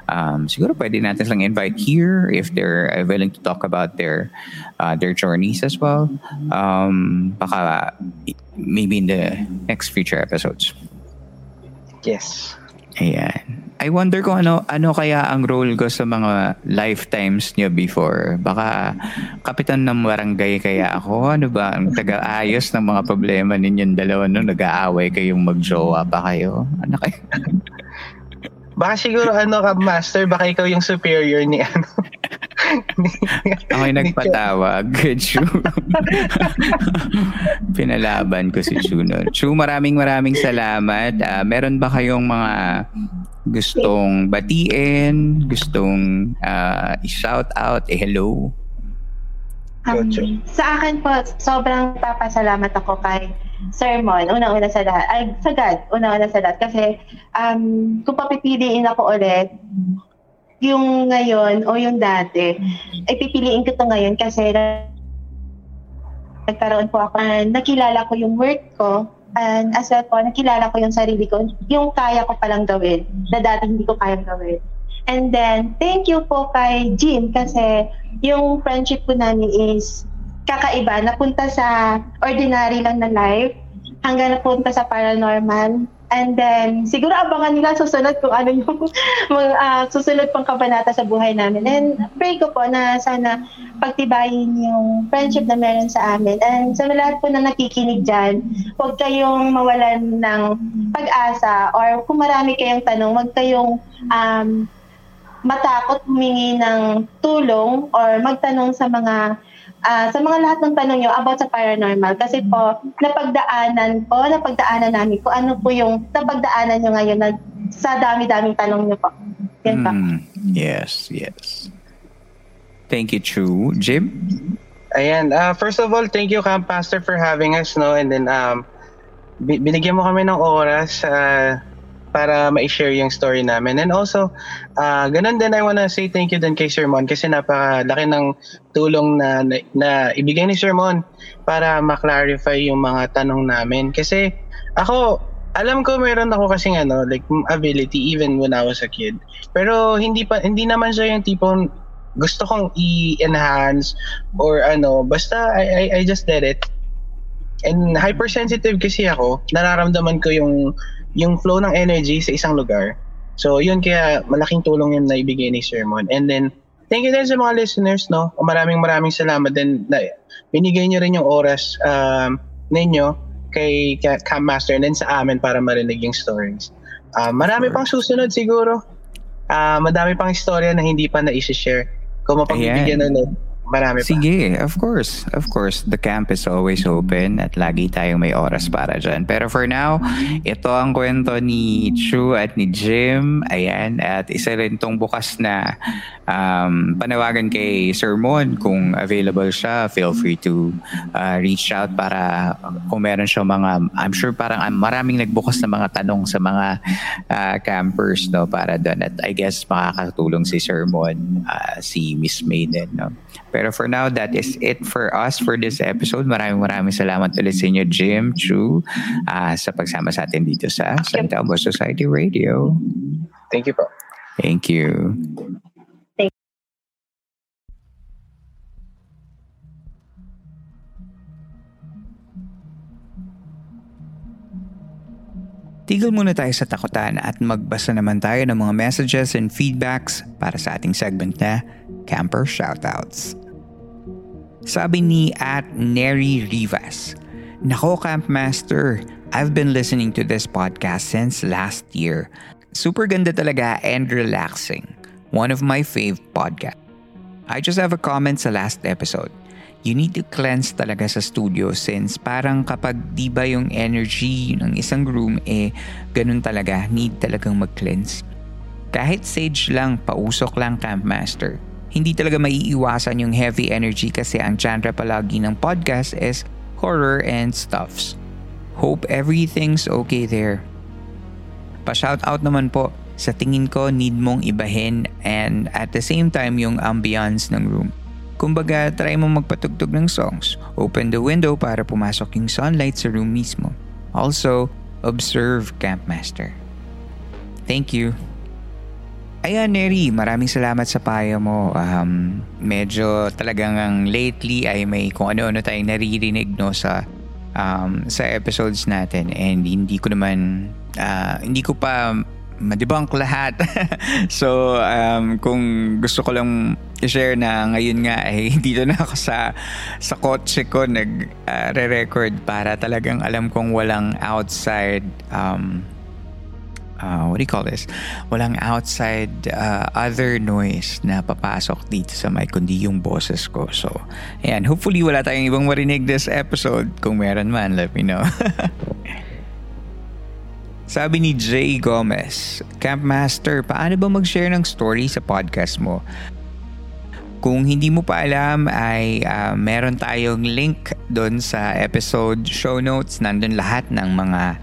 Um, siguro pwede natin silang invite here if they're willing to talk about their uh, their journeys as well. Um, baka maybe in the next future episodes. Yes. Ayan. I wonder kung ano ano kaya ang role ko sa mga lifetimes niyo before. Baka kapitan ng barangay kaya ako. Ano ba? Ang taga-ayos ng mga problema ninyong dalawa no nag-aaway kayong magjowa pa kayo. Ano kayo? Baka siguro ano ka master, baka ikaw yung superior ni ano. (laughs) Ako'y nagpatawag. Chu. (laughs) Pinalaban ko si Chu. No? Chu, maraming maraming salamat. Uh, meron ba kayong mga gustong batiin, gustong uh, i-shout out, eh hello? Um, sa akin po, sobrang papasalamat ako kay Sermon, una-una sa lahat, ay sa God, una-una sa lahat. Kasi um, kung papipiliin ako ulit, yung ngayon o yung dati, ay pipiliin ko to ngayon kasi nagkaroon po ako, uh, nakilala ko yung work ko, and as well po, nakilala ko yung sarili ko, yung kaya ko palang gawin, na dati hindi ko kayang gawin. And then, thank you po kay Jim kasi yung friendship ko namin is kakaiba. Napunta sa ordinary lang na life hanggang napunta sa paranormal. And then, siguro abangan nila susunod kung ano yung (laughs) mga, uh, susunod pang kabanata sa buhay namin. And pray ko po na sana pagtibayin yung friendship na meron sa amin. And sa lahat po na nakikinig dyan, huwag kayong mawalan ng pag-asa or kung marami kayong tanong, huwag kayong um, matakot humingi ng tulong or magtanong sa mga uh, sa mga lahat ng tanong nyo about sa paranormal. Kasi po, napagdaanan po, napagdaanan namin kung ano po yung napagdaanan nyo ngayon na sa dami-daming tanong nyo po. Yan pa. Mm, yes, yes. Thank you, Chu. Jim? Ayan. Uh, first of all, thank you, Camp Pastor, for having us. No? And then, um, binigyan mo kami ng oras. Uh, para ma-share yung story namin. And also, uh, ganun din I wanna say thank you din kay Sir Mon kasi napakalaki ng tulong na, na, na ibigay ni Sir Mon para ma-clarify yung mga tanong namin. Kasi ako, alam ko meron ako kasi ano, like ability even when I was a kid. Pero hindi pa hindi naman siya yung tipong gusto kong i-enhance or ano, basta I, I, I just did it. And hypersensitive kasi ako, nararamdaman ko yung yung flow ng energy sa isang lugar. So, yun kaya malaking tulong yun na ibigay ni Sermon. And then, thank you din sa mga listeners, no? Maraming maraming salamat din na binigay niyo rin yung oras um, ninyo kay Cam Master and then sa amin para marinig yung stories. Uh, marami pang susunod siguro. Uh, madami pang istorya na hindi pa na-share. Kung mapagbibigyan ulit, Marami pa. Sige, of course. Of course, the camp is always open at lagi tayong may oras para dyan. Pero for now, ito ang kwento ni Chu at ni Jim. Ayan, at isa rin tong bukas na um, panawagan kay Sir Mon kung available siya. Feel free to uh, reach out para kung meron siya mga, I'm sure parang maraming nagbukas na mga tanong sa mga uh, campers no, para doon. At I guess makakatulong si Sir Mon, uh, si Miss Maiden. No? Pero for now, that is it for us for this episode. Maraming maraming salamat ulit sa inyo, Jim, Chu, uh, sa pagsama sa atin dito sa Santa Alba Society Radio. Thank you po. Thank you. Tigil muna tayo sa takutan at magbasa naman tayo ng mga messages and feedbacks para sa ating segment na Camper Shoutouts. Sabi ni at Neri Rivas, Nako Campmaster, I've been listening to this podcast since last year. Super ganda talaga and relaxing. One of my fave podcasts. I just have a comment sa last episode. You need to cleanse talaga sa studio since parang kapag di ba yung energy ng isang room eh ganun talaga, need talagang mag-cleanse. Kahit sage lang, pausok lang Campmaster hindi talaga maiiwasan yung heavy energy kasi ang genre palagi ng podcast is horror, and stuffs. Hope everything's okay there. Pa-shoutout naman po sa tingin ko need mong ibahin and at the same time yung ambiance ng room. Kumbaga, try mo magpatugtog ng songs. Open the window para pumasok yung sunlight sa room mismo. Also, observe Campmaster. Thank you. Ayan, Neri, maraming salamat sa payo mo. Um, medyo talagang lately ay may kung ano-ano tayong naririnig no, sa um, sa episodes natin and hindi ko naman uh, hindi ko pa madebunk lahat. (laughs) so, um, kung gusto ko lang i-share na ngayon nga ay eh, (laughs) dito na ako sa sa kotse ko nag uh, re-record para talagang alam kong walang outside um, uh, what do you call this? Walang outside uh, other noise na papasok dito sa mic kundi yung boses ko. So, ayan. Hopefully wala tayong ibang marinig this episode. Kung meron man, let me know. (laughs) Sabi ni Jay Gomez, Campmaster, paano ba mag-share ng story sa podcast mo? Kung hindi mo pa alam ay uh, meron tayong link doon sa episode show notes. Nandun lahat ng mga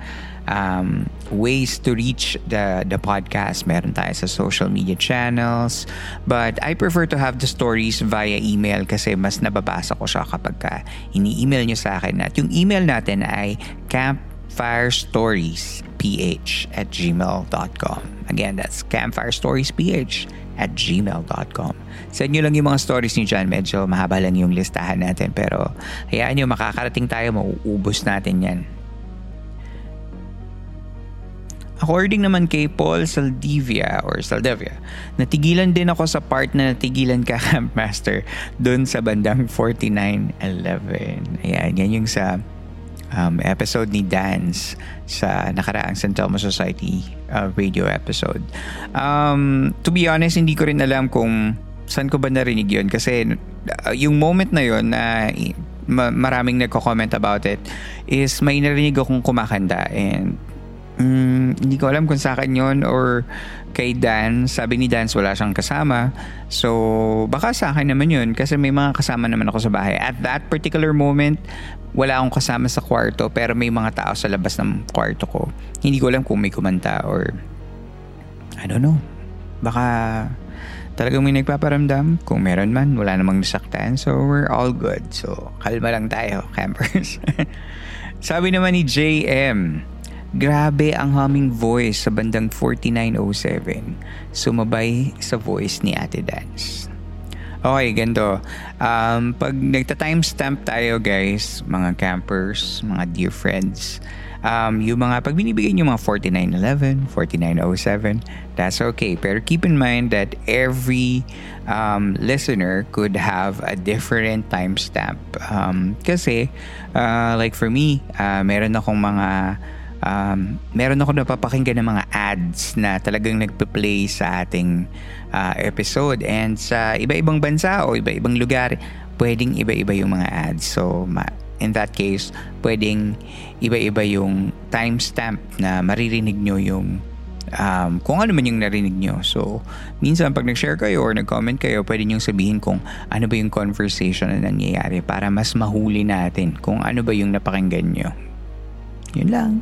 um, ways to reach the, the podcast. Meron tayo sa social media channels. But I prefer to have the stories via email kasi mas nababasa ko siya kapag ka ini-email nyo sa akin. At yung email natin ay camp campfirestoriesph at gmail.com. Again, that's campfirestoriesph at gmail.com. Send nyo lang yung mga stories nyo dyan. Medyo mahaba lang yung listahan natin. Pero hayaan nyo, makakarating tayo, mauubos natin yan. According naman kay Paul Saldivia or Saldivia, natigilan din ako sa part na natigilan ka (laughs) Campmaster doon sa bandang 4911. Ayan, yan yung sa um, episode ni Dance sa nakaraang San Telmo Society uh, radio episode. Um, to be honest, hindi ko rin alam kung saan ko ba narinig yun kasi uh, yung moment na yun na ma- maraming nagko-comment about it is may narinig akong kumakanda and um, hindi ko alam kung sa akin yun or kay Dan. Sabi ni Dan wala siyang kasama. So, baka sa akin naman yun kasi may mga kasama naman ako sa bahay. At that particular moment, wala akong kasama sa kwarto pero may mga tao sa labas ng kwarto ko. Hindi ko alam kung may kumanta or I don't know. Baka talagang may nagpaparamdam. Kung meron man, wala namang nasaktan. So, we're all good. So, kalma lang tayo, campers. (laughs) Sabi naman ni JM, Grabe ang humming voice sa bandang 4907. Sumabay sa voice ni Ate Dance. Okay, ganito. Um, pag nagta-timestamp tayo guys, mga campers, mga dear friends, um, yung mga, pag binibigay nyo mga 4911, 4907, that's okay. Pero keep in mind that every um, listener could have a different timestamp. Um, kasi, uh, like for me, uh, meron akong mga um, meron ako napapakinggan ng mga ads na talagang nagpe-play sa ating uh, episode and sa iba-ibang bansa o iba-ibang lugar pwedeng iba-iba yung mga ads so ma- in that case pwedeng iba-iba yung timestamp na maririnig nyo yung um, kung ano man yung narinig nyo. So, minsan pag nag-share kayo or nag-comment kayo, pwede nyo sabihin kung ano ba yung conversation na nangyayari para mas mahuli natin kung ano ba yung napakinggan nyo. Yun lang.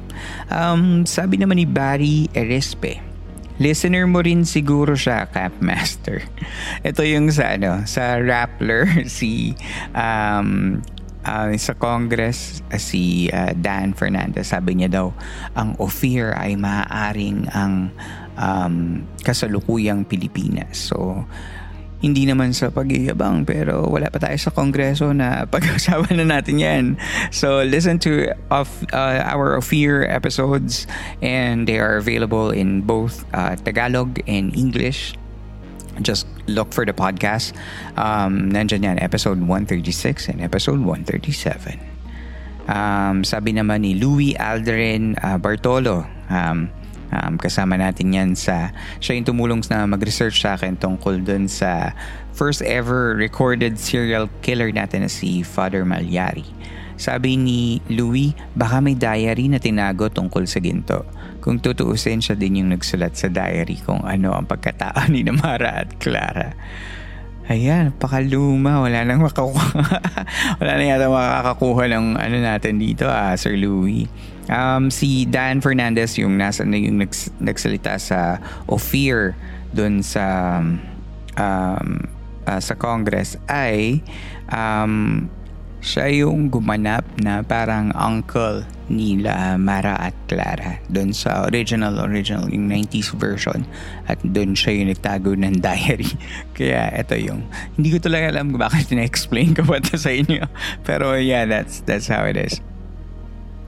Um, sabi naman ni Barry Erespe, listener mo rin siguro siya, Capmaster. (laughs) Ito yung sa, ano, sa Rappler, (laughs) si um, uh, sa Congress, uh, si uh, Dan Fernandez, sabi niya daw, ang Ophir ay maaaring ang um, kasalukuyang Pilipinas. So, hindi naman sa pag-iabang pero wala pa tayo sa kongreso na (laughs) pag-usapan na natin yan. So listen to of uh, our Ophir episodes and they are available in both uh, Tagalog and English. Just look for the podcast. Um, nandyan yan, episode 136 and episode 137. Um, sabi naman ni Louis Aldrin uh, Bartolo, um, Um, kasama natin yan sa, siya yung tumulong na mag-research sa akin tungkol dun sa first ever recorded serial killer natin na si Father Malyari. Sabi ni Louis, baka may diary na tinago tungkol sa ginto. Kung tutuusin siya din yung nagsulat sa diary kung ano ang pagkatao ni Namara at Clara. Ayan, pakaluma. Wala nang makakuha. (laughs) Wala na yata makakakuha ng ano natin dito, ah, Sir Louis. Um, si Dan Fernandez yung nasa na yung nags, nagsalita sa Ophir doon sa um, uh, sa Congress ay um, siya yung gumanap na parang uncle nila Mara at Clara doon sa original original yung 90s version. At doon siya yung nagtago ng (laughs) diary. Kaya ito yung hindi ko talaga alam bakit na-explain ko ito sa inyo. Pero yeah that's that's how it is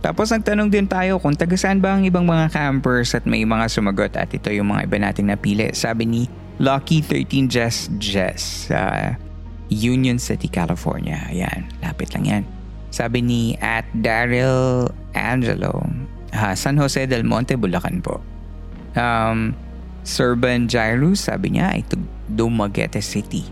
tapos nagtanong din tayo kung taga saan ba ang ibang mga campers at may mga sumagot at ito yung mga iba nating napili. Sabi ni Lucky 13 Jess Jess sa uh, Union City, California. Ayan, lapit lang yan. Sabi ni at Daryl Angelo, uh, San Jose del Monte, Bulacan po. Um, Serban Jairus, sabi niya ay Dumaguete City.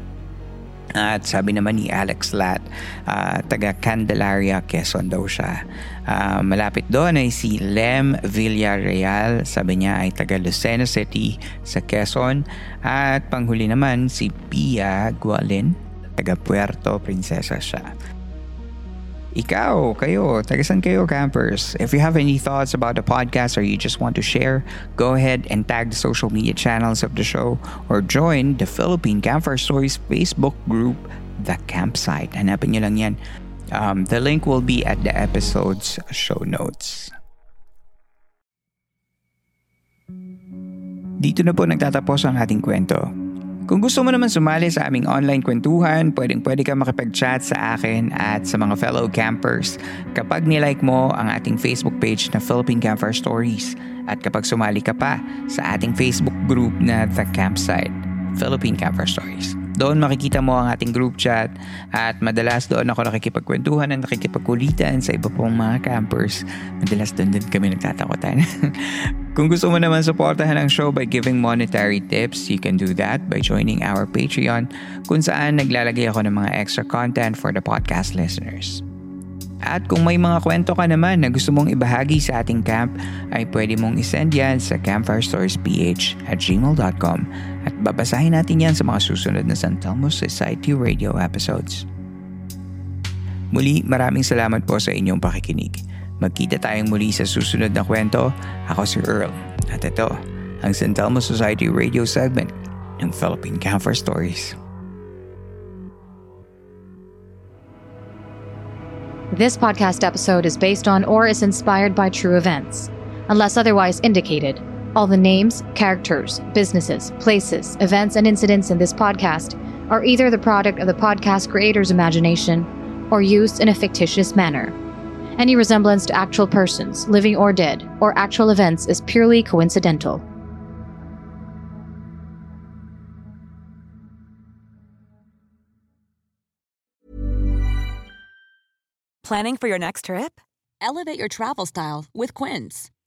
At sabi naman ni Alex Lat, uh, taga Candelaria, Quezon daw siya. Uh, malapit doon ay si Lem Villarreal, sabi niya ay taga Lucena City sa Quezon. At panghuli naman si Pia Gualin, taga Puerto Princesa siya. Ikaw, kayo, tagasan kayo campers. If you have any thoughts about the podcast or you just want to share, go ahead and tag the social media channels of the show or join the Philippine Campfire Stories Facebook group, The Campsite. Hanapin nyo lang yan. Um, the link will be at the episode's show notes. Dito na po nagtatapos ang ating kwento. Kung gusto mo naman sumali sa aming online kwentuhan, pwedeng pwede ka makipag-chat sa akin at sa mga fellow campers kapag nilike mo ang ating Facebook page na Philippine Campfire Stories at kapag sumali ka pa sa ating Facebook group na The Campsite, Philippine Campfire Stories. Doon makikita mo ang ating group chat at madalas doon ako nakikipagkwentuhan at nakikipagkulitan sa iba pong mga campers. Madalas doon din kami nagtatakotan. (laughs) Kung gusto mo naman suportahan ang show by giving monetary tips, you can do that by joining our Patreon kung saan naglalagay ako ng mga extra content for the podcast listeners. At kung may mga kwento ka naman na gusto mong ibahagi sa ating camp, ay pwede mong isend yan sa campfirestoriesph at gmail.com at babasahin natin yan sa mga susunod na San Telmo Society Radio episodes. Muli, maraming salamat po sa inyong pakikinig. Magkita tayong muli sa susunod na kwento. Ako si Earl. At ito, ang San Telmo Society Radio segment ng Philippine Campfire Stories. This podcast episode is based on or is inspired by true events. Unless otherwise indicated, all the names, characters, businesses, places, events, and incidents in this podcast are either the product of the podcast creator's imagination or used in a fictitious manner. Any resemblance to actual persons, living or dead, or actual events is purely coincidental. Planning for your next trip? Elevate your travel style with Quince.